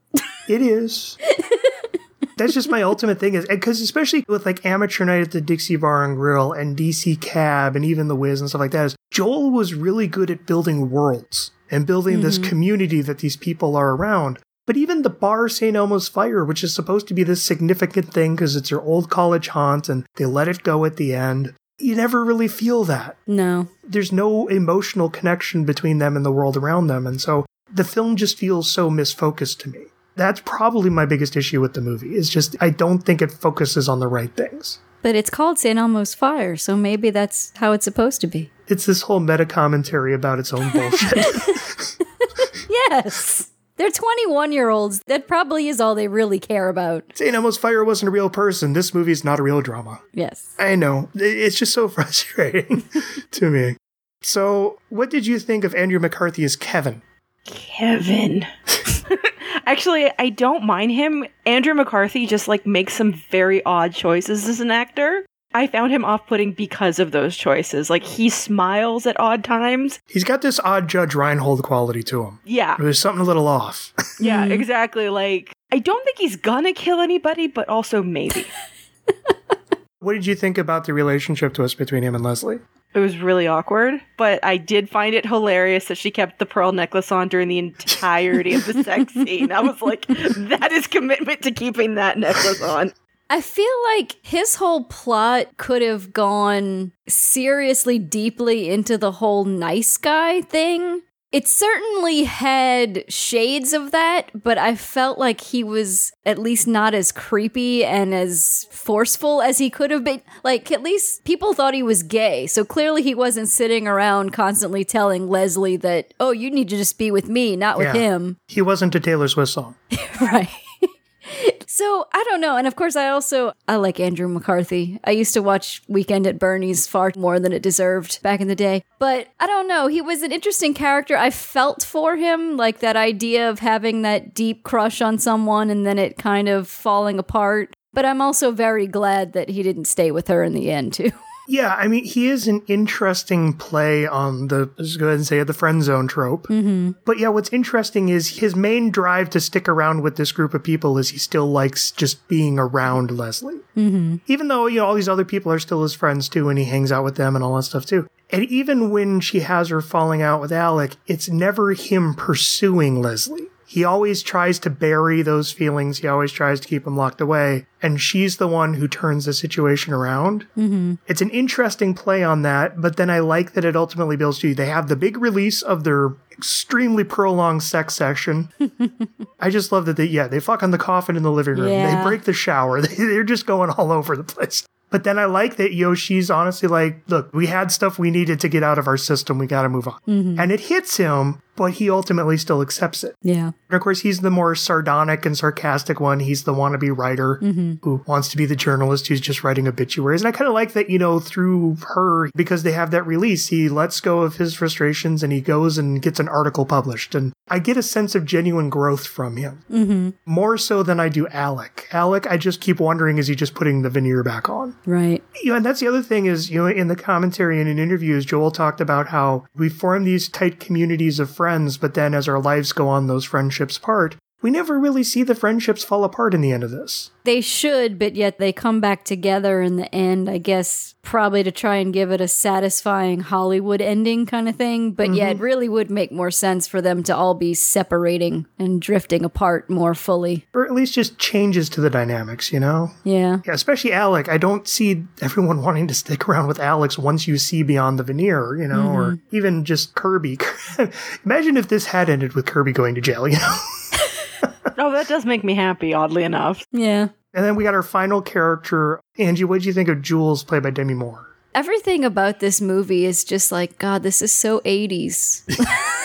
It is. That's just my ultimate thing is because especially with like amateur night at the Dixie Bar and Grill and DC Cab and even the Wiz and stuff like that is Joel was really good at building worlds and building this mm-hmm. community that these people are around. But even the bar St. Elmo's Fire, which is supposed to be this significant thing because it's your old college haunt and they let it go at the end, you never really feel that No. there's no emotional connection between them and the world around them. And so the film just feels so misfocused to me. That's probably my biggest issue with the movie. Is just I don't think it focuses on the right things. But it's called St. Elmo's Fire, so maybe that's how it's supposed to be. It's this whole meta commentary about its own bullshit. Yes. They're 21 year olds. That probably is all they really care about. St. Elmo's Fire wasn't a real person. This movie's not a real drama. Yes. I know. It's just so frustrating to me. So, what did you think of Andrew McCarthy as Kevin? Kevin. Actually, I don't mind him. Andrew McCarthy just like makes some very odd choices as an actor. I found him off putting because of those choices. Like he smiles at odd times. He's got this odd Judge Reinhold quality to him. Yeah. There's something a little off. Yeah, exactly. Like I don't think he's gonna kill anybody, but also maybe. what did you think about the relationship twist between him and Leslie? It was really awkward, but I did find it hilarious that she kept the pearl necklace on during the entirety of the sex scene. I was like, that is commitment to keeping that necklace on. I feel like his whole plot could have gone seriously deeply into the whole nice guy thing. It certainly had shades of that, but I felt like he was at least not as creepy and as forceful as he could have been. Like, at least people thought he was gay, so clearly he wasn't sitting around constantly telling Leslie that, oh, you need to just be with me, not with Yeah. him. He wasn't a Taylor Swift song. Right. So I don't know. And of course, I also I like Andrew McCarthy. I used to watch Weekend at Bernie's far more than it deserved back in the day. But I don't know. He was an interesting character. I felt for him, like that idea of having that deep crush on someone and then it kind of falling apart. But I'm also very glad that he didn't stay with her in the end, too. Yeah, I mean, he is an interesting play on the, let's go ahead and say it, the friend zone trope. Mm-hmm. But yeah, what's interesting is his main drive to stick around with this group of people is he still likes just being around Leslie. Mm-hmm. Even though, you know, all these other people are still his friends too, and he hangs out with them and all that stuff too. And even when she has her falling out with Alec, it's never him pursuing Leslie. He always tries to bury those feelings. He always tries to keep them locked away. And she's the one who turns the situation around. Mm-hmm. It's an interesting play on that, but then I like that it ultimately builds to you. they have the big release of their extremely prolonged sex session. I just love that they, yeah, they fuck on the coffin in the living room. Yeah. They break the shower. They, they're just going all over the place. But then I like that, Yoshi's honestly like, look, we had stuff we needed to get out of our system. We got to move on. Mm-hmm. And it hits him, but he ultimately still accepts it. Yeah. And of course, he's the more sardonic and sarcastic one. He's the wannabe writer who wants to be the journalist who's just writing obituaries. And I kind of like that, you know, through her, because they have that release, he lets go of his frustrations and he goes and gets an article published. And I get a sense of genuine growth from him. Mm-hmm. More so than I do Alec. Alec, I just keep wondering, is he just putting the veneer back on? Right. you know, and that's the other thing is, you know, in the commentary and in interviews, Joel talked about how we form these tight communities of friends, but then as our lives go on, those friendships part. We never really see the friendships fall apart in the end of this. They should, but yet they come back together in the end, I guess, probably to try and give it a satisfying Hollywood ending kind of thing. But mm-hmm. yeah, it really would make more sense for them to all be separating and drifting apart more fully. Or at least just changes to the dynamics, you know? Yeah. Yeah, especially Alec. I don't see everyone wanting to stick around with Alex once you see beyond the veneer, you know, or mm-hmm. even just Kirby. Imagine if this had ended with Kirby going to jail, you know? Oh, that does make me happy, oddly enough. Yeah. And then we got our final character. Angie, what did you think of Jules, played by Demi Moore? Everything about this movie is just like, God, this is so 80s.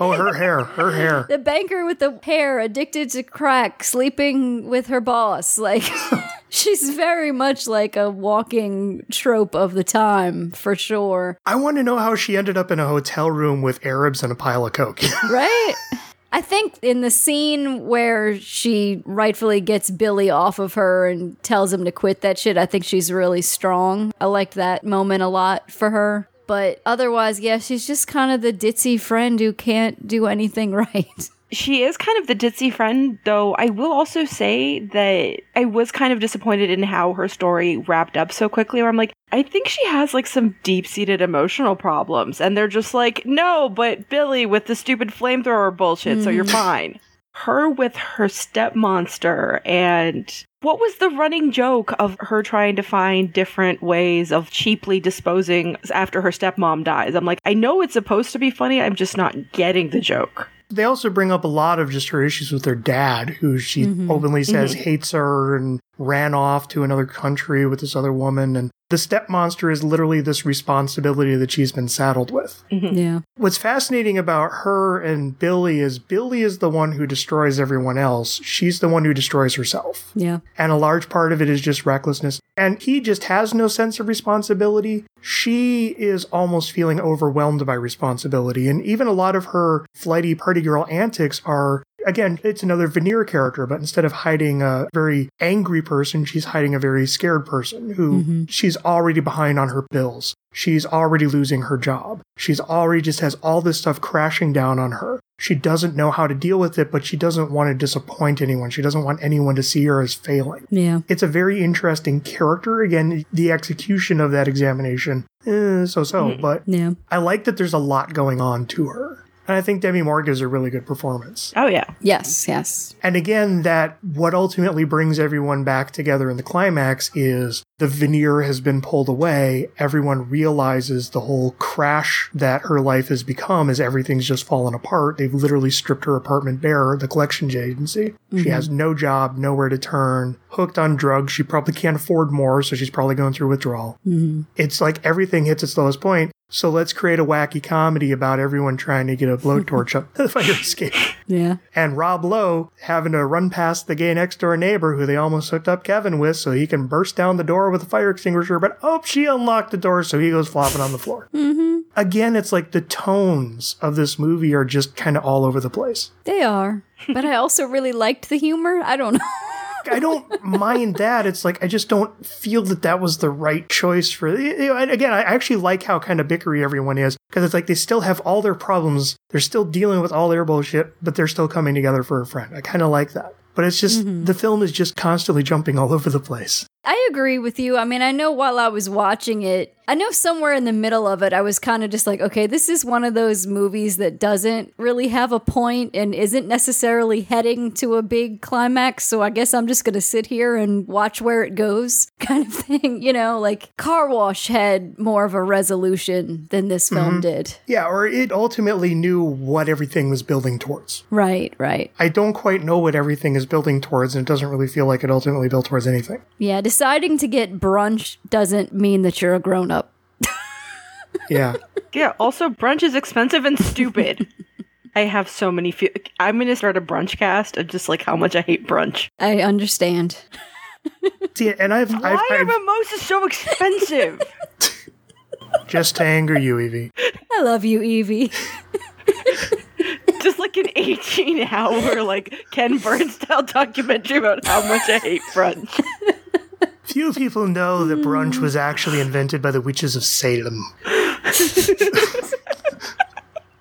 Oh, her hair, her hair. the banker with the hair, addicted to crack, sleeping with her boss. Like, she's very much like a walking trope of the time, for sure. I want to know how she ended up in a hotel room with Arabs and a pile of coke. Right? I think in the scene where she rightfully gets Billy off of her and tells him to quit that shit, I think she's really strong. I liked that moment a lot for her. But otherwise, yeah, she's just kind of the ditzy friend who can't do anything right. She is kind of the ditzy friend, though I will also say that I was kind of disappointed in how her story wrapped up so quickly, where I'm like, I think she has like some deep seated emotional problems. And they're just like, no, but Billy with the stupid flamethrower bullshit, so you're mm. fine. Her with her step monster and what was the running joke of her trying to find different ways of cheaply disposing after her stepmom dies? I'm like, I know it's supposed to be funny, I'm just not getting the joke. They also bring up a lot of just her issues with her dad, who she mm-hmm. openly says mm-hmm. hates her and ran off to another country with this other woman. And the step monster is literally this responsibility that she's been saddled with. Mm-hmm. Yeah. What's fascinating about her and Billy is Billy is the one who destroys everyone else. She's the one who destroys herself. Yeah. And a large part of it is just recklessness. And he just has no sense of responsibility. She is almost feeling overwhelmed by responsibility. And even a lot of her flighty party girl antics are, again, it's another veneer character, but instead of hiding a very angry person, she's hiding a very scared person who she's already behind on her bills. She's already losing her job. She's already just has all this stuff crashing down on her. She doesn't know how to deal with it, but she doesn't want to disappoint anyone. She doesn't want anyone to see her as failing. Yeah. It's a very interesting character. Again, the execution of that examination, eh, so so, but Yeah. I like that there's a lot going on to her. And I think Demi Moore gives a really good performance. Oh, yeah. Yes, yes. And again, that what ultimately brings everyone back together in the climax is the veneer has been pulled away. Everyone realizes the whole crash that her life has become is everything's just fallen apart. They've literally stripped her apartment bare, the collections agency. She mm-hmm. has no job, nowhere to turn, hooked on drugs. She probably can't afford more, so she's probably going through withdrawal. Mm-hmm. It's like everything hits its lowest point. So let's create a wacky comedy about everyone trying to get a blowtorch up the fire escape. Yeah. And Rob Lowe having to run past the gay next door neighbor who they almost hooked up Kevin with so he can burst down the door with a fire extinguisher, but oh, she unlocked the door, so he goes flopping on the floor. Mm-hmm. Again, it's like the tones of this movie are just kind of all over the place. They are. But I also really liked the humor. I don't know. I don't mind that. It's like I just don't feel that that was the right choice for. You know, and again, I actually like how kind of bickery everyone is because it's like they still have all their problems. They're still dealing with all their bullshit, but they're still coming together for a friend. I kind of like that. But it's just the film is just constantly jumping all over the place. I agree with you. I mean, I know while I was watching it, I know somewhere in the middle of it, I was kind of just like, okay, this is one of those movies that doesn't really have a point and isn't necessarily heading to a big climax. So I guess I'm just going to sit here and watch where it goes, kind of thing. You know, like Car Wash had more of a resolution than this mm-hmm. film did. Yeah, or it ultimately knew what everything was building towards. Right, right. I don't quite know what everything is building towards, and it doesn't really feel like it ultimately built towards anything. Yeah, deciding to get brunch doesn't mean that you're a grown up. Yeah. Yeah, also, brunch is expensive and stupid. I have so many. Fe- I'm going to start a brunch cast of just like how much I hate brunch. I understand. See, and I've, I've, Why are I've mimosas so expensive? just to anger you, Evie. I love you, Evie. just like an 18 hour, like Ken Burns style documentary about how much I hate brunch. Few people know that brunch was hmm. actually invented by the witches of Salem.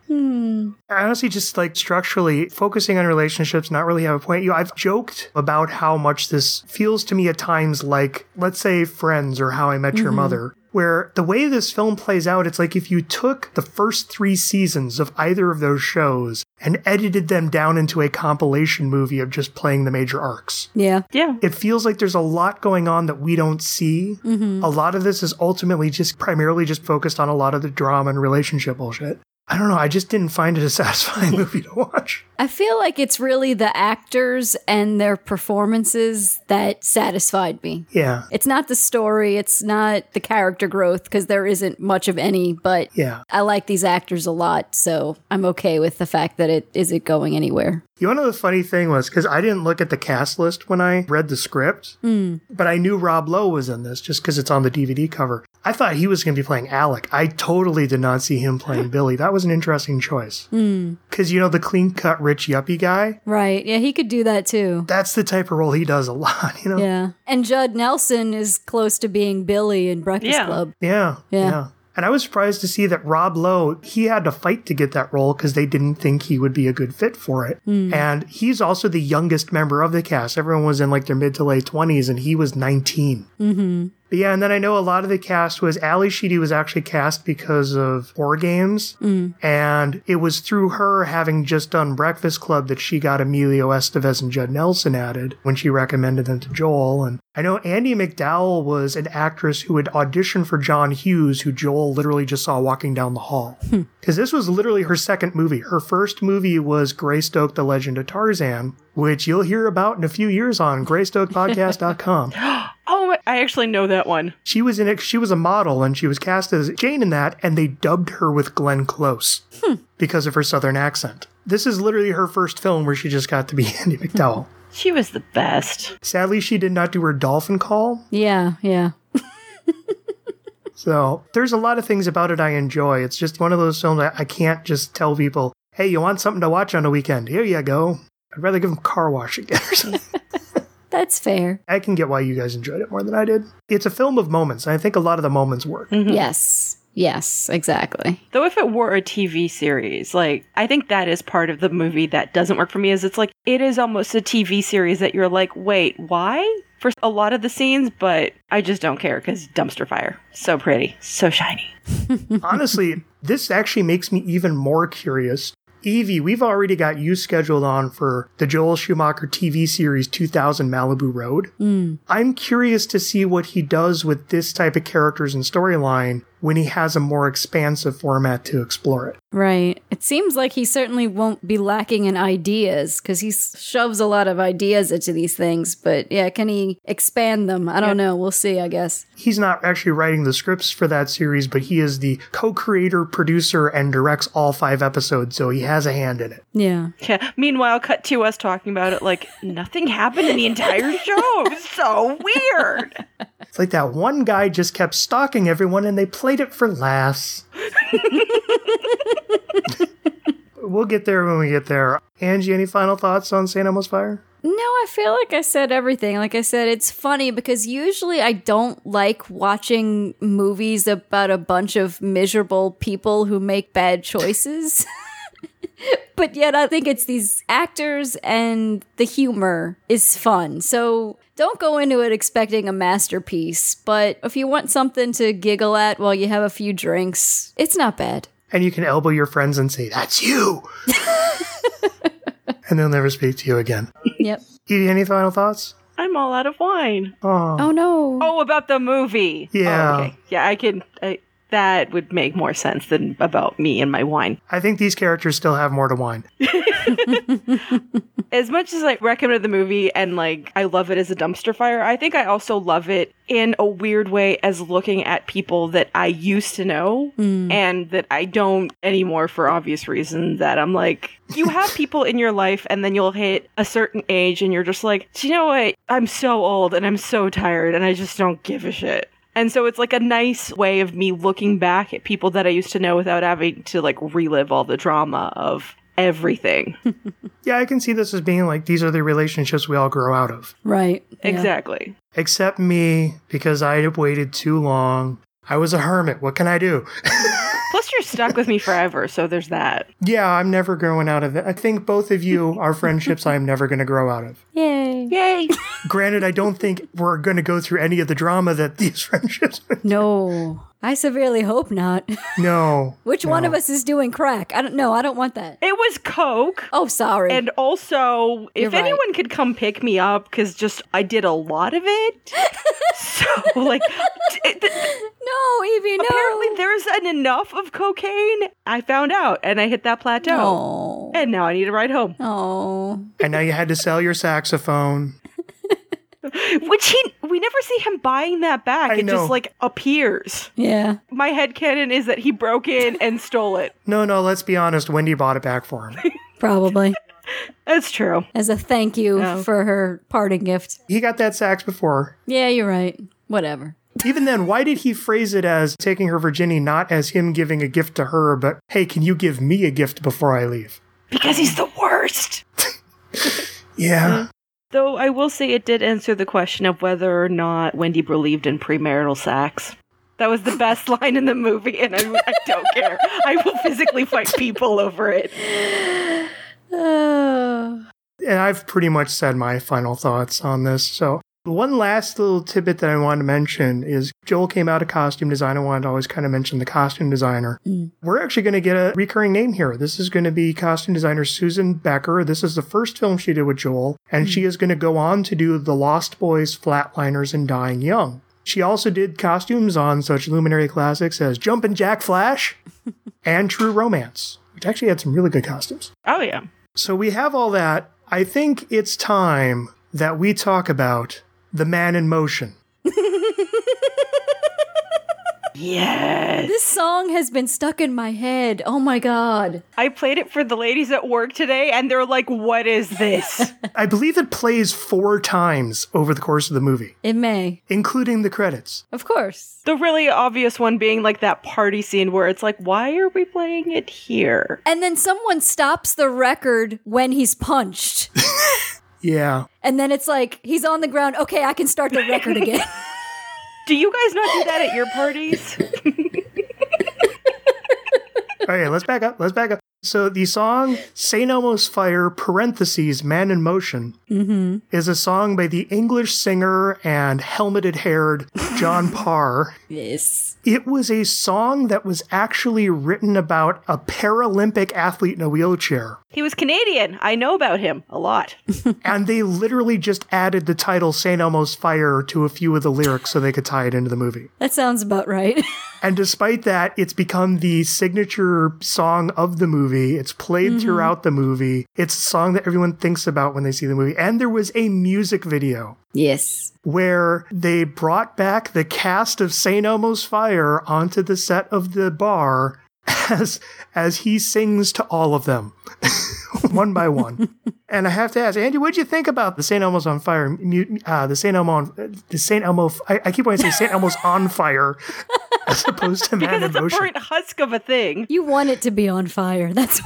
Hmm. I honestly just like structurally focusing on relationships, not really have a point. You, I've joked about how much this feels to me at times like, let's say, Friends or How I Met Your mm-hmm. Mother, where the way this film plays out, it's like if you took the first three seasons of either of those shows and edited them down into a compilation movie of just playing the major arcs. Yeah. Yeah. It feels like there's a lot going on that we don't see. Mm-hmm. A lot of this is ultimately just primarily just focused on a lot of the drama and relationship bullshit. I don't know. I just didn't find it a satisfying movie to watch. I feel like it's really the actors and their performances that satisfied me. Yeah. It's not the story, it's not the character growth because there isn't much of any, but Yeah. I like these actors a lot, so I'm okay with the fact that it isn't going anywhere. You know, the funny thing was because I didn't look at the cast list when I read the script, hmm. but I knew Rob Lowe was in this just because it's on the DVD cover. I thought he was going to be playing Alec. I totally did not see him playing Billy. That was an interesting choice. Hmm. Because, you know, the clean cut rich yuppie guy, Right. Yeah, he could do that too. that's the type of role he does a lot, you know? Yeah. And Judd Nelson is close to being Billy in Breakfast Yeah. Club. Yeah. Yeah. And I was surprised to see that Rob Lowe, he had to fight to get that role because they didn't think he would be a good fit for it. And he's also the youngest member of the cast. Everyone was in like their mid to late 20s and he was 19. Mm-hmm. But yeah, and then I know a lot of the cast was Ally Sheedy was actually cast because of War Games. And it was through her having just done Breakfast Club that she got Emilio Estevez and Judd Nelson added when she recommended them to Joel. And I know Andie MacDowell was an actress who had auditioned for John Hughes, who Joel literally just saw walking down the hall. Hmm. Because this was literally her second movie. Her first movie was Greystoke, The Legend of Tarzan, which you'll hear about in a few years on greystokepodcast.com. Oh, I actually know that one. She was in it. She was a model, and she was cast as Jane in that, and they dubbed her with Glenn Close hmm. because of her southern accent. This is literally her first film where she just got to be Andie MacDowell. She was the best. Sadly, she did not do her dolphin call. Yeah, yeah. So there's a lot of things about it I enjoy. It's just one of those films that I can't just tell people, "Hey, you want something to watch on the weekend? Here you go." I'd rather give them car wash again or something. That's fair. I can get why you guys enjoyed it more than I did. It's a film of moments, and I think a lot of the moments work. Mm-hmm. Yes. Yes, exactly. Though if it were a TV series, like I think that is part of the movie that doesn't work for me is it's like it is almost a TV series that you're like, wait, why? For a lot of the scenes, but I just don't care because dumpster fire. So pretty. So shiny. Honestly, this actually makes me even more curious. Evie, we've already got you scheduled on for the Joel Schumacher TV series 2000 Malibu Road. Hmm. I'm curious to see what he does with this type of characters and storyline when he has a more expansive format to explore it. Right. It seems like he certainly won't be lacking in ideas because he shoves a lot of ideas into these things. But yeah, can he expand them? I don't know. We'll see, I guess. He's not actually writing the scripts for that series, but he is the co creator, producer, and directs all five episodes, so he has a hand in it. Yeah. Yeah. Meanwhile, cut to us talking about it like nothing happened in the entire show. It was so weird. It's like that one guy just kept stalking everyone and they played it for laughs. we'll get there when we get there. Angie, any final thoughts on St. Elmo's Fire? No, I feel like I said everything. Like I said, it's funny because usually I don't like watching movies about a bunch of miserable people who make bad choices. but yet I think it's these actors and the humor is fun. So don't go into it expecting a masterpiece, but if you want something to giggle at while you have a few drinks, it's not bad. And you can elbow your friends and say, That's you! and they'll never speak to you again. Yep. Evie, any final thoughts? I'm all out of wine. Oh, Oh no. Oh, about the movie. Yeah. Oh, okay. Yeah, I can. I, that would make more sense than about me and my wine. I think these characters still have more to whine. As much as I recommended the movie and like I love it as a dumpster fire, I think I also love it in a weird way as looking at people that I used to know hmm. and that I don't anymore for obvious reasons. That I'm like, you have people in your life and then you'll hit a certain age and you're just like, do you know what? I'm so old and I'm so tired and I just don't give a shit. And so it's like a nice way of me looking back at people that I used to know without having to like relive all the drama of everything. Yeah, I can see this as being like these are the relationships we all grow out of. Right. Yeah. exactly. Except me, because I have waited too long. I was a hermit. What can I do? Plus, you're stuck with me forever, so there's that. Yeah, I'm never growing out of it. I think both of you are friendships I'm never going to grow out of. Yay. Yay! Granted, I don't think we're going to go through any of the drama that these friendships. No. I severely hope not. no. Which one of us is doing crack? I don't know. I don't want that. It was Coke. Oh, sorry. And also, You're if right. anyone could come pick me up, because just I did a lot of it. so, like, t- th- no, Evie, no. apparently there's an enough of cocaine. I found out, and I hit that plateau. No. And now I need to ride home. Oh. And now you had to sell your saxophone. Which he, we never see him buying that back. I it know. just like appears. Yeah. My head headcanon is that he broke in and stole it. No, no, let's be honest. Wendy bought it back for him. Probably. That's true. As a thank you Oh. for her parting gift. he got that sax before. Yeah, you're right. Whatever. Even then, why did he phrase it as taking her virginity not as him giving a gift to her, but hey, can you give me a gift before I leave? Because he's the worst. Yeah. Mm. Though I will say it did answer the question of whether or not Wendy believed in premarital sex. That was the best line in the movie, and I, I don't care. I will physically fight people over it. Oh. And I've pretty much said my final thoughts on this. So, one last little tidbit that I wanted to mention is Joel came out of costume design. I wanted to always kind of mention the costume designer. Mm. We're actually going to get a recurring name here. This is going to be costume designer Susan Becker. This is the first film she did with Joel, and she mm. is going to go on to do The Lost Boys, Flatliners, and Dying Young. She also did costumes on such luminary classics as Jumpin' Jack Flash and True Romance, which actually had some really good costumes. Oh, yeah. So we have all that. I think it's time that we talk about the man in motion. Yes. This song has been stuck in my head. Oh my god. I played it for the ladies at work today, and they're like, what is this? I believe it plays four times over the course of the movie, It may. including the credits. Of course. the really obvious one being like that party scene where it's like, why are we playing it here? And then someone stops the record when he's punched. Yeah. and then it's like, he's on the ground. Okay, I can start the record again. Do you guys not do that at your parties? Okay, let's back up. Let's back up. So the song St. Elmo's Fire, parentheses, Man in Motion, mm-hmm. is a song by the English singer and helmeted haired John Parr. yes. It was a song that was actually written about a Paralympic athlete in a wheelchair. He was Canadian. I know about him a lot. And they literally just added the title St. Elmo's Fire to a few of the lyrics so they could tie it into the movie. That sounds about right. And despite that, it's become the signature song of the movie. It's played mm-hmm. throughout the movie. It's a song that everyone thinks about when they see the movie. And there was a music video yes. where they brought back the cast of St. Elmo's Fire onto the set of the bar as as he sings to all of them. one by one. And I have to ask, Andy, what'd you think about the St. Elmo's on Fire? Uh, the St. Elmo, on, the St. Elmo. I, I keep wanting to say St. Elmo's on Fire, as opposed to Man Because in it's a burnt husk of a thing. You want it to be on fire. That's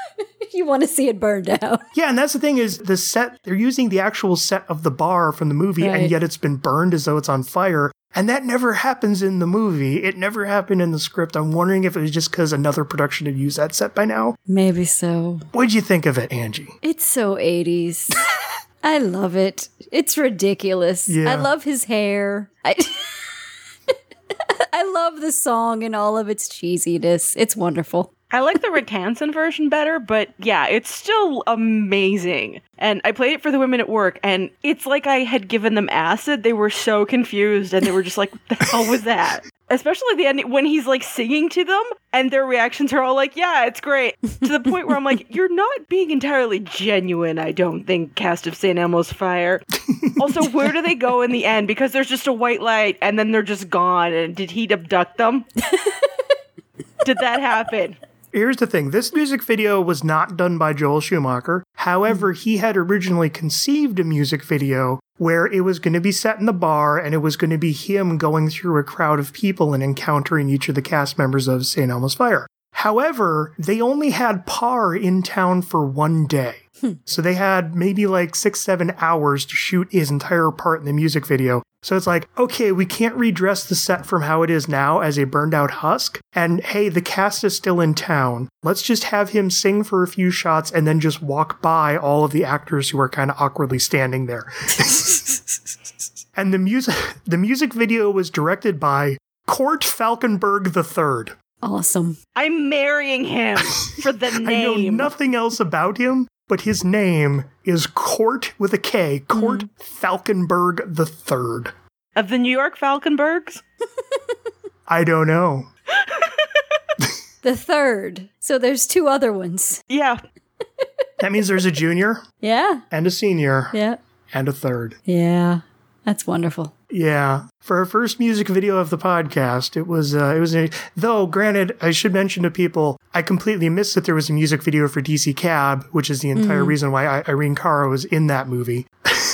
you want to see it burn down. Yeah, and that's the thing is the set. They're using the actual set of the bar from the movie, Right. and yet it's been burned as though it's on fire. And that never happens in the movie. It never happened in the script. I'm wondering if it was just because another production had used that set by now. Maybe so. What'd you think of it, Angie? It's so 80s. I love it. It's ridiculous. Yeah. I love his hair. I I love the song and all of its cheesiness. It's wonderful. I like the Rick Hansen version better, but yeah, it's still amazing. And I played it for the women at work, and it's like I had given them acid. They were so confused, and they were just like, what "The hell was that?" Especially the end when he's like singing to them, and their reactions are all like, "Yeah, it's great." to the point where I'm like, "You're not being entirely genuine." I don't think cast of St. Elmo's Fire. also, where do they go in the end? Because there's just a white light, and then they're just gone. And did he abduct them? did that happen? Here's the thing this music video was not done by Joel Schumacher. However, he had originally conceived a music video where it was going to be set in the bar and it was going to be him going through a crowd of people and encountering each of the cast members of St. Elmo's Fire. However, they only had Parr in town for one day. Hmm. So they had maybe like six, seven hours to shoot his entire part in the music video. So it's like, okay, we can't redress the set from how it is now as a burned out husk. And hey, the cast is still in town. Let's just have him sing for a few shots and then just walk by all of the actors who are kind of awkwardly standing there. and the music the music video was directed by Kort Falkenberg III. Awesome. I'm marrying him for the name. I know nothing else about him, but his name is Kort with a K, Kort mm-hmm. Falkenberg III. of the New York Falconbergs? I don't know. The third. So there's two other ones. Yeah. That means there's a junior Yeah. and a senior Yeah. and a third. Yeah. That's wonderful. Yeah, for our first music video of the podcast, it was uh, it was a, though. Granted, I should mention to people I completely missed that there was a music video for DC Cab, which is the entire reason why I, Irene Cara was in that movie.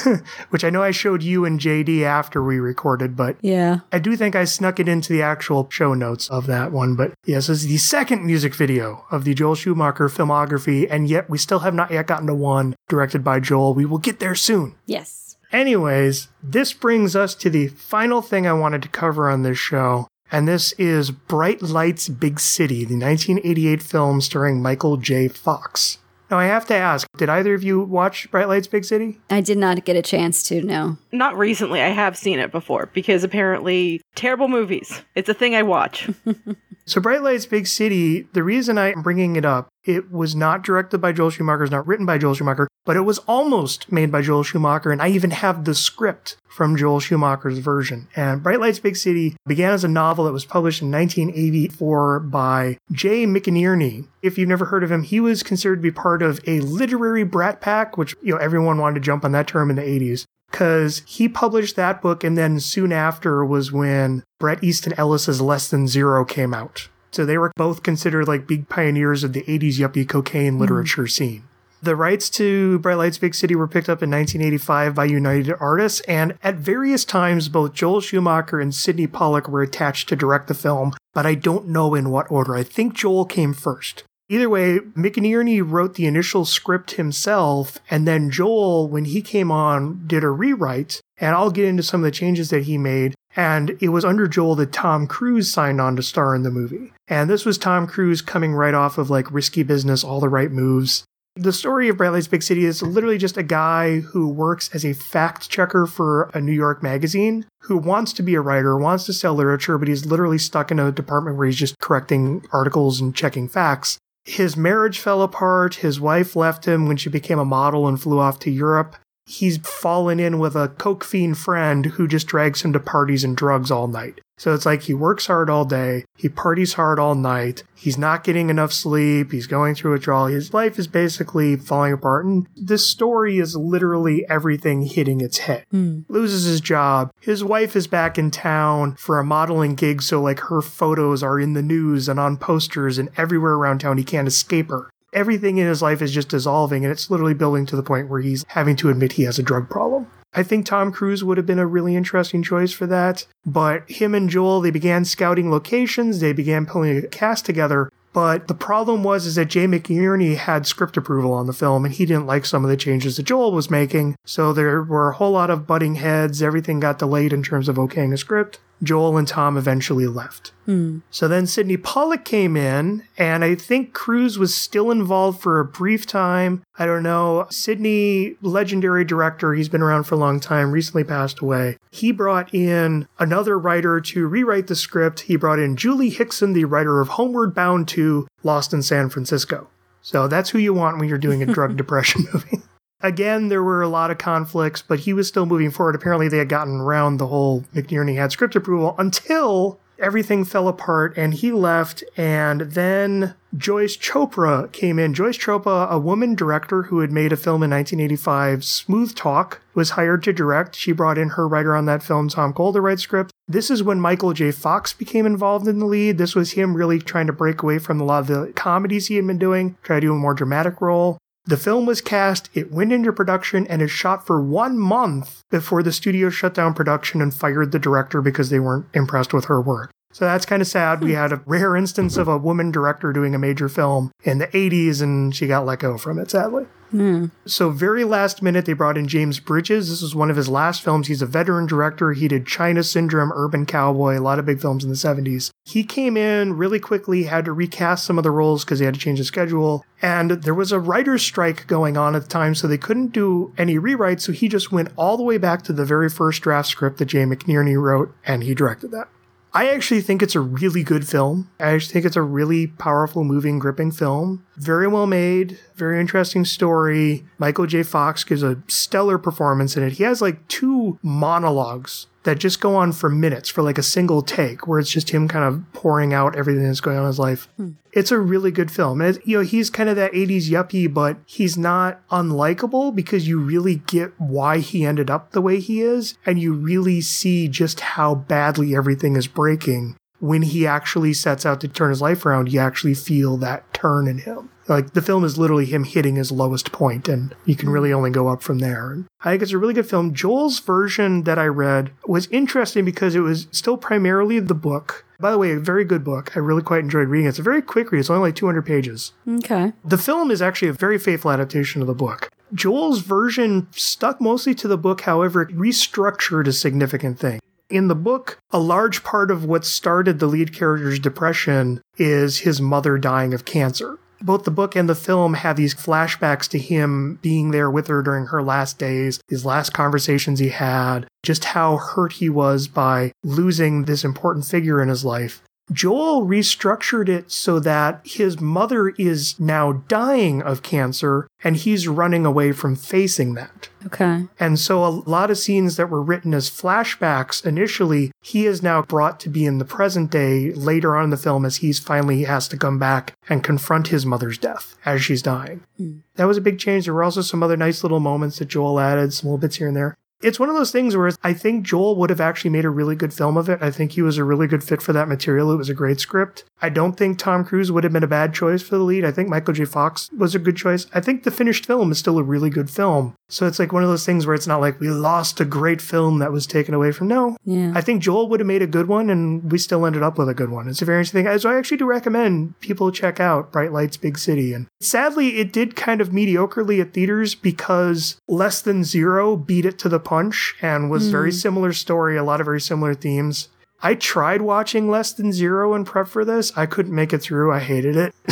which I know I showed you and JD after we recorded, but Yeah. I do think I snuck it into the actual show notes of that one. But yes, this is the second music video of the Joel Schumacher filmography, and yet we still have not yet gotten to one directed by Joel. We will get there soon. Yes. Anyways, this brings us to the final thing I wanted to cover on this show, and this is Bright Lights Big City, the 1988 film starring Michael J. Fox. Now, I have to ask, did either of you watch Bright Lights Big City? I did not get a chance to, no. Not recently. I have seen it before because apparently terrible movies. It's a thing I watch. So, Bright Lights Big City, the reason I'm bringing it up, it was not directed by Joel Schumacher, it's not written by Joel Schumacher, but it was almost made by Joel Schumacher, and I even have the script from Joel Schumacher's version. And Bright Lights Big City began as a novel that was published in 1984 by Jay McInerney. If you've never heard of him, he was considered to be part of a literary brat pack, which, you know, everyone wanted to jump on that term in the 80s because he published that book, and then soon after was when Bret Easton Ellis's Less Than Zero came out. So they were both considered like big pioneers of the 80s yuppie cocaine mm-hmm. literature scene. The rights to Bright Lights Big City were picked up in 1985 by United Artists, and at various times, both Joel Schumacher and Sydney Pollack were attached to direct the film, but I don't know in what order. I think Joel came first. Either way, McInerney wrote the initial script himself, and then Joel, when he came on, did a rewrite, and I'll get into some of the changes that he made. And it was under Joel that Tom Cruise signed on to star in the movie. And this was Tom Cruise coming right off of like Risky Business, All the Right Moves. The story of Bright Lights Big City is literally just a guy who works as a fact checker for a New York magazine who wants to be a writer, wants to sell literature, but he's literally stuck in a department where he's just correcting articles and checking facts. His marriage fell apart. His wife left him when she became a model and flew off to Europe. He's fallen in with a coke fiend friend who just drags him to parties and drugs all night. So it's like he works hard all day, he parties hard all night, he's not getting enough sleep, he's going through withdrawal. His life is basically falling apart. And this story is literally everything hitting its head. Hmm. Loses his job. His wife is back in town for a modeling gig, so like her photos are in the news and on posters and everywhere around town. He can't escape her everything in his life is just dissolving and it's literally building to the point where he's having to admit he has a drug problem. I think Tom Cruise would have been a really interesting choice for that, but him and Joel, they began scouting locations, they began pulling a cast together, but the problem was is that Jay McInerney had script approval on the film and he didn't like some of the changes that Joel was making, so there were a whole lot of butting heads, everything got delayed in terms of okaying a script. Joel and Tom eventually left. Hmm. So then Sydney Pollack came in, and I think Cruise was still involved for a brief time. I don't know. Sidney, legendary director, he's been around for a long time, recently passed away. He brought in another writer to rewrite the script. He brought in Julie Hickson, the writer of Homeward Bound 2, Lost in San Francisco. So that's who you want when you're doing a drug depression movie. Again, there were a lot of conflicts, but he was still moving forward. Apparently, they had gotten around the whole McInerney had script approval until everything fell apart and he left. And then Joyce Chopra came in. Joyce Chopra, a woman director who had made a film in 1985, Smooth Talk, was hired to direct. She brought in her writer on that film, Tom Cole, to write script. This is when Michael J. Fox became involved in the lead. This was him really trying to break away from a lot of the comedies he had been doing, try to do a more dramatic role. The film was cast, it went into production, and it shot for one month before the studio shut down production and fired the director because they weren't impressed with her work. So that's kind of sad. We hmm. had a rare instance of a woman director doing a major film in the 80s and she got let go from it, sadly. Hmm. So, very last minute, they brought in James Bridges. This was one of his last films. He's a veteran director. He did China Syndrome, Urban Cowboy, a lot of big films in the 70s. He came in really quickly, had to recast some of the roles because he had to change the schedule. And there was a writer's strike going on at the time, so they couldn't do any rewrites. So, he just went all the way back to the very first draft script that Jay McInerney wrote, and he directed that. I actually think it's a really good film. I actually think it's a really powerful, moving, gripping film. Very well made, very interesting story. Michael J. Fox gives a stellar performance in it. He has like two monologues that just go on for minutes for like a single take where it's just him kind of pouring out everything that's going on in his life. Hmm. It's a really good film. And you know, he's kind of that 80s yuppie, but he's not unlikable because you really get why he ended up the way he is. And you really see just how badly everything is breaking. When he actually sets out to turn his life around, you actually feel that turn in him. Like the film is literally him hitting his lowest point, and you can really only go up from there. And I think it's a really good film. Joel's version that I read was interesting because it was still primarily the book. By the way, a very good book. I really quite enjoyed reading it. It's a very quick read. It's only like 200 pages. Okay. The film is actually a very faithful adaptation of the book. Joel's version stuck mostly to the book, however, it restructured a significant thing. In the book, a large part of what started the lead character's depression is his mother dying of cancer. Both the book and the film have these flashbacks to him being there with her during her last days, his last conversations he had, just how hurt he was by losing this important figure in his life. Joel restructured it so that his mother is now dying of cancer and he's running away from facing that. Okay. And so a lot of scenes that were written as flashbacks initially, he is now brought to be in the present day later on in the film as he's finally has to come back and confront his mother's death as she's dying. Mm. That was a big change. There were also some other nice little moments that Joel added, some little bits here and there. It's one of those things where I think Joel would have actually made a really good film of it. I think he was a really good fit for that material. It was a great script. I don't think Tom Cruise would have been a bad choice for the lead. I think Michael J. Fox was a good choice. I think the finished film is still a really good film. So it's like one of those things where it's not like we lost a great film that was taken away from. No. Yeah. I think Joel would have made a good one and we still ended up with a good one. It's a very interesting thing. So I actually do recommend people check out Bright Lights Big City. And sadly, it did kind of mediocrely at theaters because Less Than Zero beat it to the punch and was very hmm. similar story, a lot of very similar themes. I tried watching Less Than Zero in prep for this. I couldn't make it through. I hated it.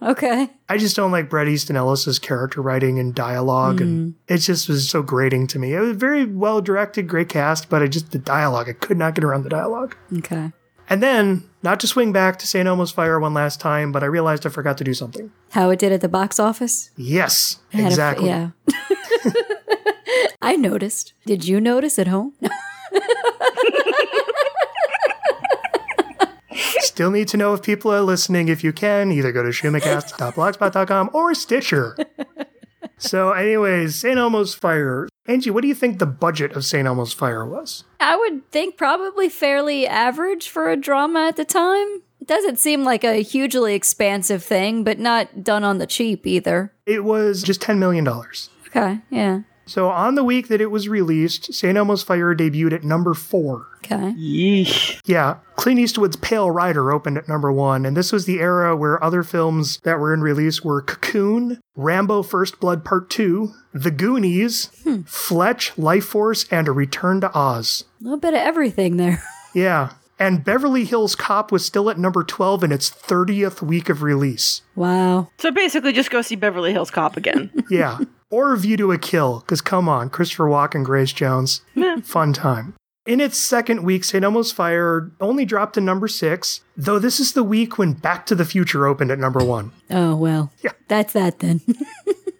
Okay. I just don't like Bret Easton Ellis's character writing and dialogue, and hmm. it just was so grating to me. It was very well directed, great cast, but I just the dialogue. I could not get around the dialogue. Okay. And then, not to swing back to St. Elmo's Fire one last time, but I realized I forgot to do something. How it did at the box office? Yes, exactly. yeah. I noticed. Did you notice at home? Still need to know if people are listening. If you can, either go to schumacast.blogspot.com or Stitcher. so, anyways, St. Elmo's Fire. Angie, what do you think the budget of St. Elmo's Fire was? I would think probably fairly average for a drama at the time. It doesn't seem like a hugely expansive thing, but not done on the cheap either. It was just $10 million. Okay, yeah. So, on the week that it was released, St. Elmo's Fire debuted at number four. Okay. Yeesh. Yeah, Clint Eastwood's Pale Rider opened at number one, and this was the era where other films that were in release were Cocoon, Rambo First Blood Part 2, The Goonies, hmm. Fletch, Lifeforce, and A Return to Oz. A little bit of everything there. Yeah, and Beverly Hills Cop was still at number 12 in its 30th week of release. Wow. So basically, just go see Beverly Hills Cop again. Yeah. Or View to a Kill, because come on, Christopher Walken, Grace Jones. Fun time. In its second week, St. Elmo's Fire only dropped to number six, though this is the week when Back to the Future opened at number one. Oh, well. Yeah. That's that then.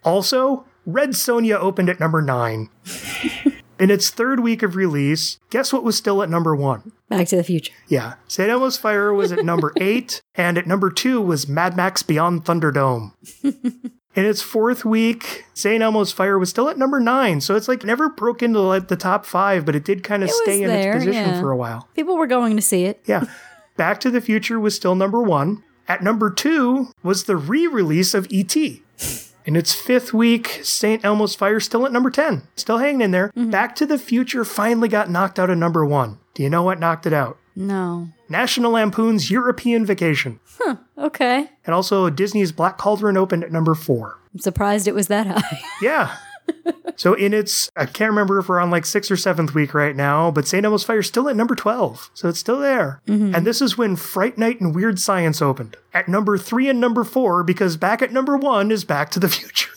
Also, Red Sonja opened at number nine. In its third week of release, guess what was still at number one? Back to the future. Yeah, St. Elmo's Fire was at number eight, and at number two was Mad Max Beyond Thunderdome. In its fourth week, St. Elmo's Fire was still at number nine, so it's like never broke into like the top five, but it did kind of It stay in there, its position yeah. for a while. People were going to see it. Yeah. Back to the Future was still number one. At number two was the re release of E.T. In its fifth week, St. Elmo's Fire still at number 10, still hanging in there. Mm-hmm. Back to the Future finally got knocked out of number one. Do you know what knocked it out? No. National Lampoon's European Vacation. Huh, okay. And also Disney's Black Cauldron opened at number four. I'm surprised it was that high. Yeah. so in its, I can't remember if we're on like sixth or seventh week right now, but St. Elmo's Fire is still at number 12. So it's still there. Mm-hmm. And this is when Fright Night and Weird Science opened at number three and number four, because back at number one is Back to the Future.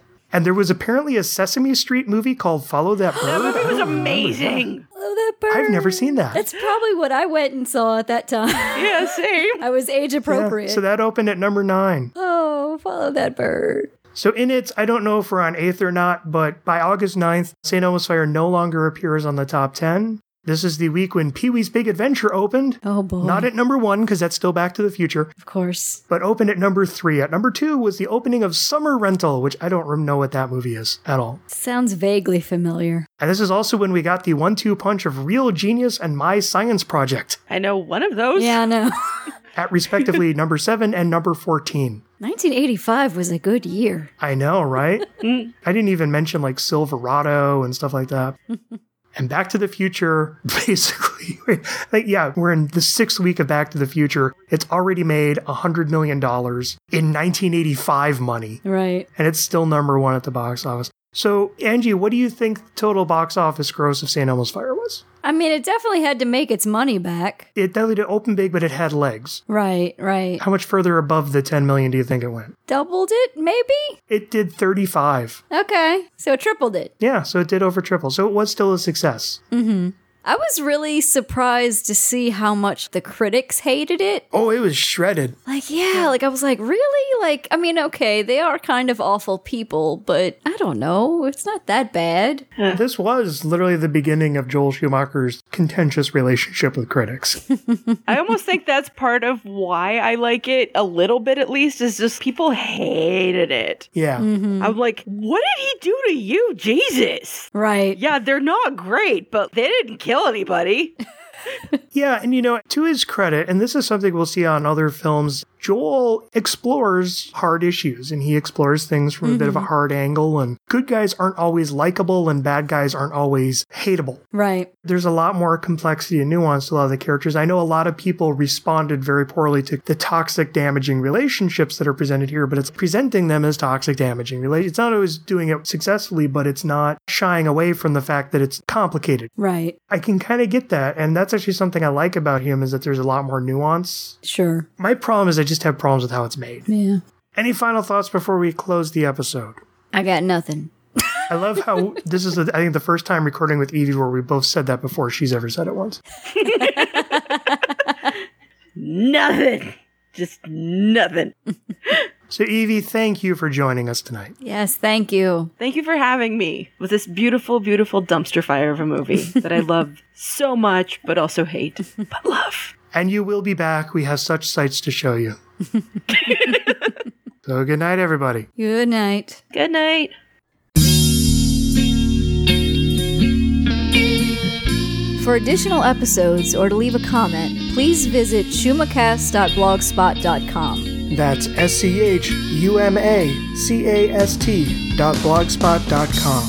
and there was apparently a Sesame Street movie called Follow That Bird. That movie was don't remember amazing. Oh, that bird. I've never seen that. That's probably what I went and saw at that time. Yeah, same. I was age Yeah, appropriate. so that opened at number nine. oh, follow that bird. So in its, I don't know if we're on eighth or not, but by August 9th, St. Elmo's Fire no longer appears on the top 10. This is the week when Pee Wee's Big Adventure opened. Oh boy. Not at number one, because that's still Back to the Future, of course. but opened at number three. At number two was the opening of Summer Rental, which I don't know what that movie is at all. Sounds vaguely familiar. And this is also when we got the one two punch of Real Genius and My Science Project I know one of those. Yeah, I know. at respectively number seven and number 14. 1985 was a good year. I know, right? I didn't even mention like Silverado and stuff like that. And Back to the Future, basically, like, yeah, we're in the sixth week of Back to the Future. It's already made $100 million in 1985 money, Right. and it's still number one at the box office. So, Angie, what do you think the total box office gross of St. Elmo's Fire was? I mean, it definitely had to make its money back. It definitely did open big, but it had legs. Right, right. How much further above the 10 million do you think it went? Doubled it, maybe? It did 35. Okay. So it tripled it. Yeah, so it did over triple. So it was still a success. Mm-hmm. I was really surprised to see how much the critics hated it. Oh, it was shredded. Like, yeah, like I was like, really? Like, I mean, okay, they are kind of awful people, but I don't know. It's not that bad. This was literally the beginning of Joel Schumacher's contentious relationship with critics. I almost think that's part of why I like it a little bit at least is just people hated it. Yeah. Mm-hmm. I'm like, what did he do to you? Jesus. Right. Yeah, they're not great, but they didn't kill anybody. Yeah, and you know, to his credit, and this is something we'll see on other films, Joel explores hard issues and he explores things from a bit of a mm-hmm. hard angle. And good guys aren't always likable and bad guys aren't always hateable. Right. There's a lot more complexity and nuance to a lot of the characters. I know a lot of people responded very poorly to the toxic, damaging relationships that are presented here, but it's presenting them as toxic, damaging relationships. It's not always doing it successfully, but it's not shying away from the fact that it's complicated. Right. I can kind of get that, and that's actually something I like about him is that there's a lot more nuance. Sure. My problem is I just have problems with how it's made. Yeah. Any final thoughts before we close the episode? I got nothing. I love how this is, the, I think, the first time recording with Evie where we both said that before she's ever said it once. nothing. Just nothing. So, Evie, thank you for joining us tonight. Yes, thank you. Thank you for having me with this beautiful, beautiful dumpster fire of a movie that I love so much, but also hate, but love. And you will be back. We have such sights to show you. so, good night, everybody. Good night. Good night. For additional episodes or to leave a comment, please visit schumacast.blogspot.com. That's S C H U M A C A S T dot blogspot dot com.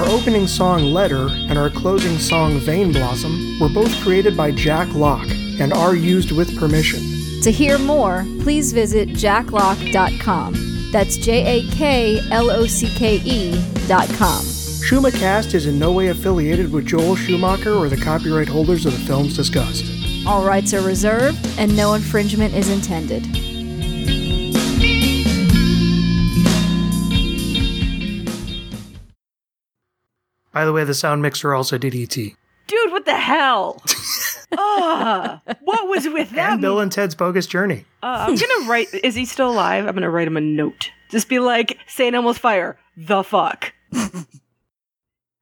Our opening song Letter and our closing song Vein Blossom were both created by Jak Locke and are used with permission. To hear more, please visit jaklocke.com. That's J A K L O C K E dot com. Schumacast is in no way affiliated with Joel Schumacher or the copyright holders of the films discussed. All rights are reserved and no infringement is intended. By the way, the sound mixer also did ET. Dude, what the hell? Ah, what was with that? And Bill and Ted's Bogus Journey. Uh, I'm gonna write. Is he still alive? I'm gonna write him a note. Just be like, St. Elmo's Fire. The fuck.